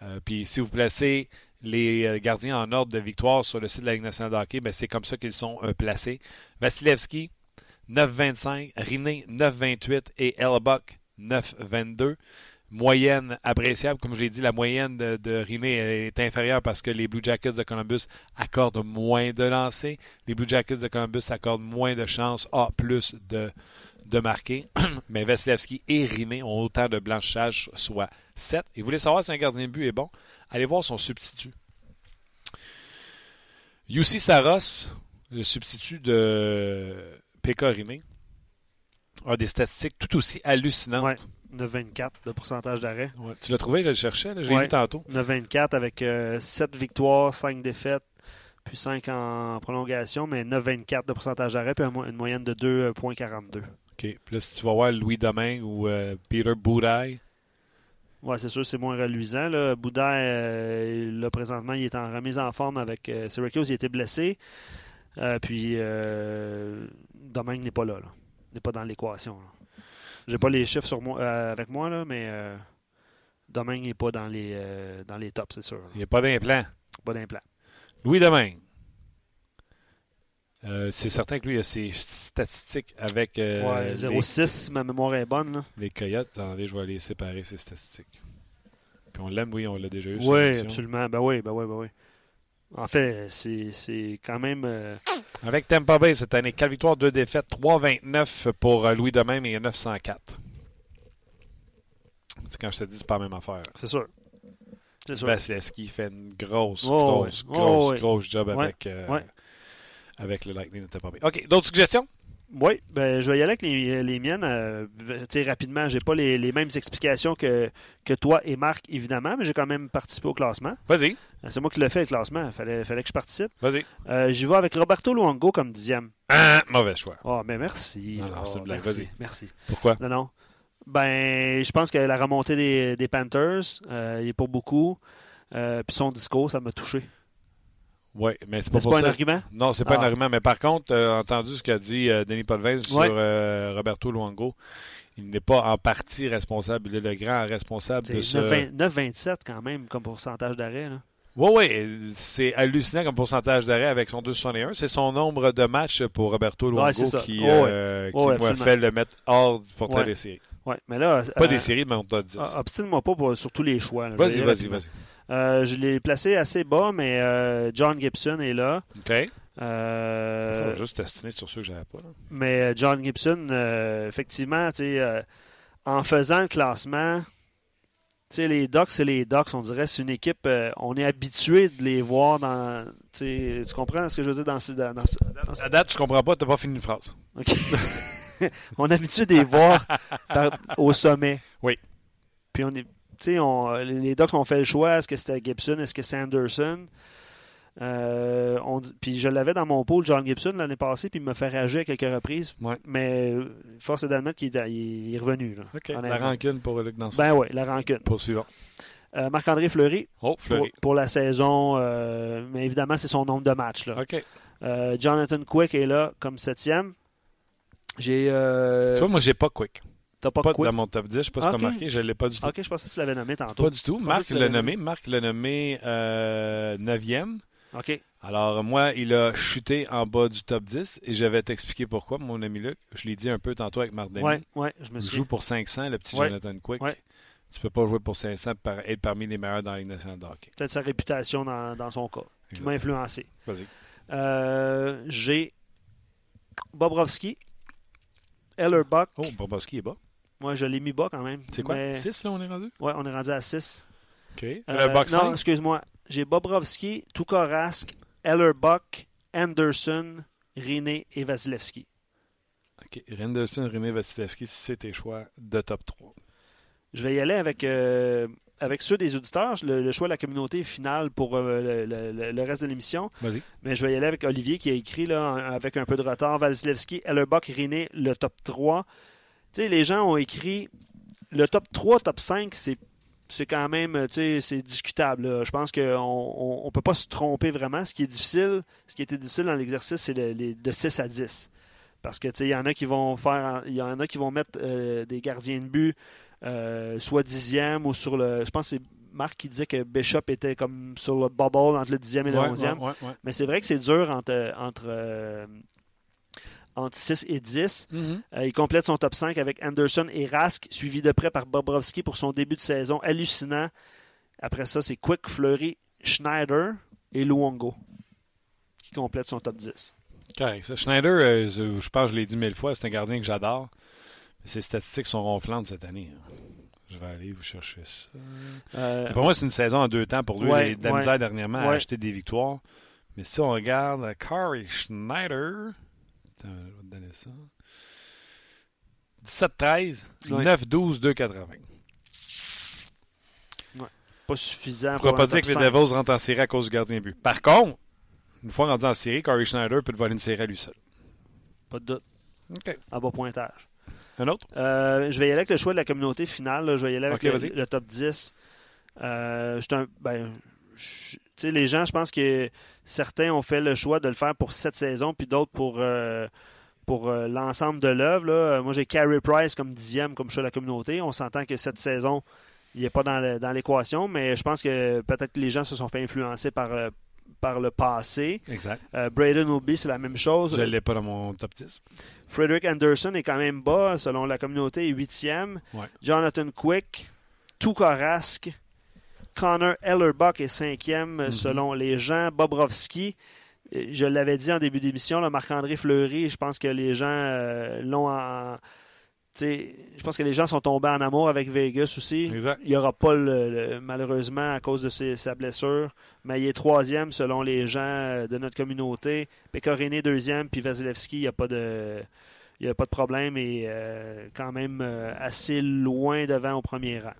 Euh, puis si vous placez les euh, gardiens en ordre de victoire sur le site de la Ligue nationale de hockey, ben, c'est comme ça qu'ils sont euh, placés. Vasilevski, 9-25, Riné, 9-28 et Hallebuck, 9-22. Moyenne appréciable. Comme je l'ai dit, la moyenne de, de Riné est inférieure parce que les Blue Jackets de Columbus accordent moins de lancers. Les Blue Jackets de Columbus accordent moins de chances A plus de, de marquer. Mais Vasilevski et Riné ont autant de blanchage, soit 7. Et vous voulez savoir si un gardien de but est bon? Allez voir son substitut. Yussi Saros, le substitut de P.K. Riné, a des statistiques tout aussi hallucinantes. Ouais. 9,24 de pourcentage d'arrêt. Ouais. Tu l'as trouvé, je le cherchais, l'ai Ouais. vu tantôt. 9,24 avec 7 victoires, 5 défaites, puis 5 en prolongation, mais 9,24 de pourcentage d'arrêt, puis une moyenne de 2,42. OK. Puis là, si tu vas voir Louis Domingue ou euh, Peter Boudaille, Ouais, c'est sûr, c'est moins reluisant. Là. Euh, là, présentement, il est en remise en forme avec euh, Syracuse. Il était blessé. Puis, Domingue n'est pas là. là. Il n'est pas dans l'équation. J'ai pas les chiffres sur moi, avec moi, là, mais Domingue n'est pas dans les, dans les tops, c'est sûr. il n'y a pas d'implant. Pas d'implant. Louis Domingue. Euh, c'est certain que lui a ses statistiques avec euh, ouais, les, 0,6, ma mémoire est bonne. Là. les Coyotes. Attendez, je vais aller séparer ses statistiques. Puis on l'aime, oui, on l'a déjà eu. Oui, absolument. Ben oui, ben oui, ben oui. En fait, c'est quand même. euh, Avec Tampa Bay cette année, 4 victoires, 2 défaites, 3,29 pour euh, Louis Domingue et 904. C'est quand je te dis, c'est pas la même affaire. c'est sûr. C'est sûr. Vasilevski fait une grosse, Oh, grosse, ouais. grosse, Oh, ouais. grosse job Ouais. avec, euh, Ouais. Avec le Lightning de Tampa Bay. OK, d'autres suggestions? Oui, ben, je vais y aller avec les, les miennes. euh, tu sais, rapidement, j'ai pas les, les mêmes explications que, que toi et Marc, évidemment, mais j'ai quand même participé au classement. Vas-y, Euh, C'est moi qui l'ai fait, le classement. Il fallait, fallait que je participe. vas-y. Euh, J'y vais avec Roberto Luongo comme dixième. Ah, mauvais choix. Oh, mais merci. Non, non, Oh, c'est une blague. merci. Merci. Pourquoi? Non, non. Ben, je pense que la remontée des, des Panthers, euh, il n'est pas beaucoup. Euh, Puis son discours, ça m'a touché. Oui, mais c'est pas pour pas un argument? Non, c'est pas un Ah. argument. Mais par contre, as entendu ce qu'a dit euh, Denis sur Ouais. euh, Roberto Luongo. il n'est pas en partie responsable. Il est le grand responsable de ce. 9,27 quand même comme pourcentage d'arrêt. Oui, oui, c'est hallucinant comme pourcentage d'arrêt avec son 2,61. C'est son nombre de matchs pour Roberto Ouais, ça. qui, Oh, ouais. euh, qui Oh, ouais, m'a fait le mettre hors du portrait des séries. Mais là, Pas euh, des séries, mais on t'a dit. ah, Obstine-moi pas pour, sur tous les choix. Vas-y, vas-y, vas-y. Euh, je l'ai placé assez bas, mais euh, John Gibson est là. OK. Euh, Je vais juste tester sur ceux que j'avais pas. là. Mais euh, John Gibson, euh, effectivement, tu euh, en faisant le classement, tu les Ducks, c'est les Ducks. On dirait c'est une équipe, euh, on est habitué de les voir dans. Tu tu comprends ce que je veux dire dans, ce- dans, dans ce- dans ce- À date, je comprends pas, t'as pas fini une phrase. OK. on est habitué de les voir par- au sommet. Oui. Puis on est. Tu sais, on- les Ducks ont fait le choix. Est-ce que c'était Gibson? Est-ce que c'est Anderson? Euh, on dit- puis je l'avais dans mon pool, John Gibson, l'année passée, puis il m'a fait réagir à quelques reprises. Ouais. Mais euh, force est d'admettre qu'il est, il est revenu. là, OK. La rancune pour Luc Danson. Ben oui, la rancune. Poursuivant. Euh, Marc-André Fleury, Oh, pour, Fleury. pour la saison, euh, mais évidemment, c'est son nombre de matchs. Là. OK. Euh, Jonathan Quick est là comme septième. J'ai. euh, tu vois, moi, j'ai pas Quick. T'as pas, Pas Quick? dans mon top 10. Je sais pas si t'as marqué. Je l'ai pas du tout. Ok, je pensais que tu l'avais nommé tantôt. Pas du tout. Marc l'a nommé. Marc l'a nommé euh, 9e. Ok. Alors, moi, il a chuté en bas du top 10 et je vais t'expliquer pourquoi, mon ami Luc. Je l'ai dit un peu tantôt avec Marc Denis. Ouais, ouais, je me Il suis. joue pour 500, le petit Ouais. Jonathan Quick. Ouais. Tu peux pas jouer pour 500 par être parmi les meilleurs dans la Ligue nationale de hockey. Peut-être sa réputation dans, dans son cas, qui m'a influencé. Vas-y. Euh, J'ai Bobrovski, Ellerbuck. Oh, Bobowski est bas. Moi, je l'ai mis bas quand même. C'est quoi? Mais- 6, là, on est rendu? Ouais, on est rendu à 6. OK. Euh, le box non, 5? excuse-moi. J'ai Bobrovski, Tukorask, Ellerbuck, Anderson, Riné et Vasilevski. OK. Renderson, René Vasilevski, c'est tes choix de top 3. Je vais y aller avec, euh, avec ceux des auditeurs. Le, le choix de la communauté finale pour euh, le, le- le reste de l'émission. Vas-y. Mais je vais y aller avec Olivier qui a écrit là, avec un peu de retard Vasilevski, Ellerbuck, Riné, le top 3. Tu sais, les gens ont écrit le top 3, top 5, c'est. C'est quand même, tu sais, c'est discutable. là. Je pense qu'on on, on peut pas se tromper vraiment. Ce qui est difficile, ce qui était difficile dans l'exercice, c'est le- les, de 6 à 10. Parce que, tu sais, il y en a qui vont faire, il y en a qui vont mettre euh, des gardiens de but euh, soit dixième ou sur le. Je pense que c'est Marc qui disait que Bishop était comme sur le bubble entre le dixième et le Ouais, onzième. ouais, ouais, ouais. Mais c'est vrai que c'est dur entre, entre, euh, entre 6 et 10. Mhm. Euh, il complète son top 5 avec Anderson et Rask, suivi de près par Bobrovski pour son début de saison hallucinant. Après ça, c'est Quick, Fleury, Schneider et Luongo qui complètent son top 10. Correct. Schneider, euh, je je pense que je l'ai dit mille fois, c'est un gardien que j'adore. Mais ses statistiques sont ronflantes cette année. hein. Je vais aller vous chercher ça. Euh, Pour moi, c'est une saison en deux temps pour lui. Ouais, il a eu de la ouais. misère dernièrement à Ouais. acheter des victoires. Mais si on regarde Corey Schneider, Attends, je vais te donner ça. 17-13, Ouais. 9-12, 2-80. pas suffisant Je ne pas dire que les 5. Devils rentrent en série à cause du gardien but. Par contre, une fois rendu en série, Corey Schneider peut te voler une série à lui seul. Pas de doute. OK. À bas pointage. Un autre? Euh, je vais y aller avec le choix de la communauté finale. là. Je vais y aller avec le, top 10. Euh, un- ben, je- sais, les gens, je pense que certains ont fait le choix de le faire pour cette saison, puis d'autres pour, euh, pour euh, l'ensemble de l'œuvre. Euh, Moi, j'ai Carey Price comme dixième comme choix de la communauté. On s'entend que cette saison, il n'est pas dans l'équation, mais je pense que peut-être que les gens se sont fait influencer par, par le passé. Exact. Euh, Braden Obi, c'est la même chose. Je ne l'ai pas dans mon top 10. Frederick Anderson est quand même bas, selon la communauté, est huitième. Ouais. Jonathan Quick, Tuukka Connor Ellerbuck est cinquième, Mhm. selon les gens. Bobrovski, je l'avais dit en début d'émission, Marc-André Fleury, je pense que les gens euh, l'ont en... Je pense que les gens sont tombés en amour avec Vegas aussi. Exact. Il n'y aura pas, le- le- malheureusement, à cause de ses- sa blessure, mais il est troisième selon les gens euh, de notre communauté. Pecorine deuxième, puis Vasilevski, il n'y a pas de... Il a pas de problème et euh, quand même euh, assez loin devant au premier rang.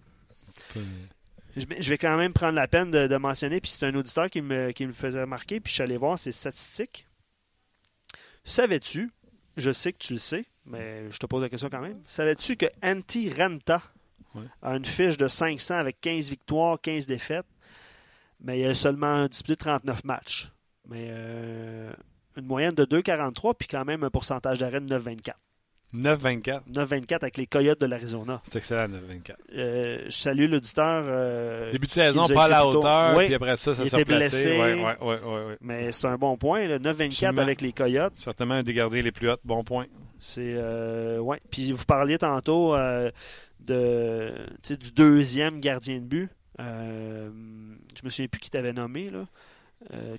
Je vais quand même prendre la peine de, de mentionner, puis c'est un auditeur qui me, qui me faisait remarquer, puis je suis allé voir ses statistiques. Savais-tu, je sais que tu le sais, mais je te pose la question quand même, savais-tu que Antti Renta Ouais. a une fiche de 500 avec 15 victoires, 15 défaites, mais il a seulement disputé 39 matchs. Mais euh, une moyenne de 2,43, puis quand même un pourcentage d'arrêt de 9,24. 9-24. 9-24 avec les Coyotes de l'Arizona. C'est excellent, 9-24. Euh, je salue l'auditeur. euh, Début de saison, pas à la hauteur, Oui, puis après ça, ça s'est replacé. Ouais, ouais, ouais, mais c'est un bon point. le 9-24 Absolument. avec les Coyotes. Certainement un des gardiens les plus hauts. Bon point. C'est euh, ouais. Puis vous parliez tantôt de du deuxième gardien de but. Je me souviens plus qui t'avait nommé là.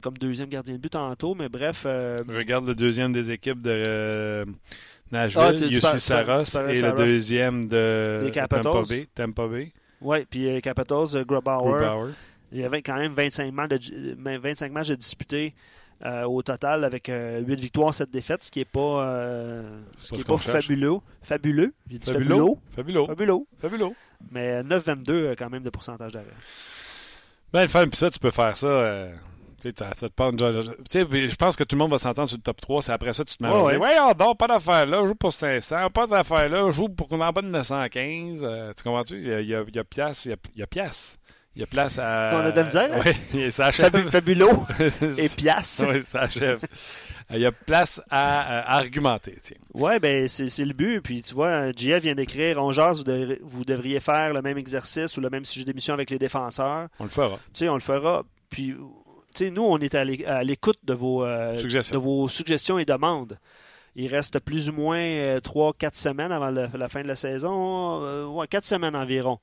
comme deuxième gardien de but tantôt, mais bref. Regarde le deuxième des équipes de Nashville, Ah, tu- tu UC parles- tu Saros, tu et Saros. le deuxième de. Tampa Bay. Tampa Bay. ouais, puis euh, Capitals, euh, Grubauer, Grubauer. il y avait quand même 25 matchs de, 25 matchs de disputés euh, au total avec 8 victoires, 7 défaites, ce qui n'est pas, euh, ce qui est pas fabuleux. Fabuleux? J'ai dit Fabuleux. fabuleux. Fabuleux. Fabuleux. Mais 9-22 euh, quand même de pourcentage d'arrêt. Ben, le fun, puis ça, tu peux faire ça. Euh, ça te prend je pense que tout le monde va s'entendre sur le top 3. C'est après ça que tu te mets à Ouais, dire ouais. Ouais, non, pas d'affaire là, je joue pour 500. Pas d'affaire là, je joue pour qu'on en bas de 915. Euh, tu comprends-tu? Il y a, il y a, il y a pièce, il y a, il y a pièce. Il y a place à. On a de la misère? Oui, ça achève. Et Pias. oui, ça achève. Il y a place à, à argumenter. Ouais, ben c'est le but. Puis tu vois, JF vient d'écrire On jase, vous, vous devriez faire le même exercice ou le même sujet d'émission avec les défenseurs. On le fera. Tu sais, on le fera. Puis, nous, on est à l'é- à l'écoute de, vos, euh, Suggestions. de vos suggestions et demandes. Il reste plus ou moins 3-4 semaines avant le- la fin de la saison. Euh, ouais, 4 semaines environ.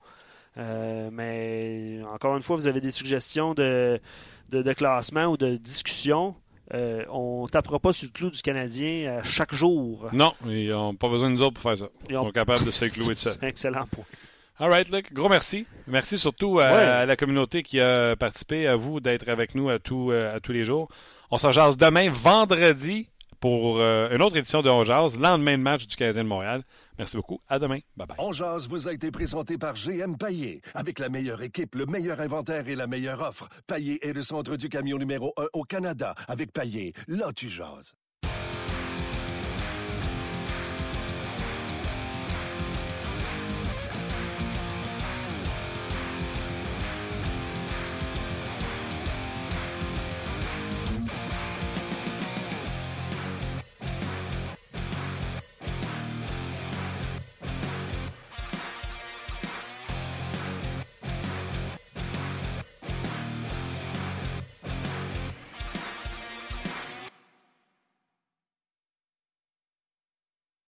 Euh, mais encore une fois, vous avez des suggestions de, de, de classement ou de discussion. Euh, on tapera pas sur le clou du Canadien euh, chaque jour. Non, ils n'ont pas besoin de nous autres pour faire ça. Ils Ils ont- sont capables de se clouer de ça. Excellent point. All right, Luc. Gros merci. Merci surtout à, Ouais. à la communauté qui a participé, à vous d'être avec nous à, tout, euh, à tous les jours. On s'en jase demain, vendredi, pour euh, une autre édition de On Jase, lendemain de match du Canadien de Montréal. Merci beaucoup. À demain. Bye bye. On jase vous a été présenté par GM Paillé. Avec la meilleure équipe, le meilleur inventaire et la meilleure offre. Paillé est le centre du camion numéro 1 au Canada. Avec Paillé, là tu jases.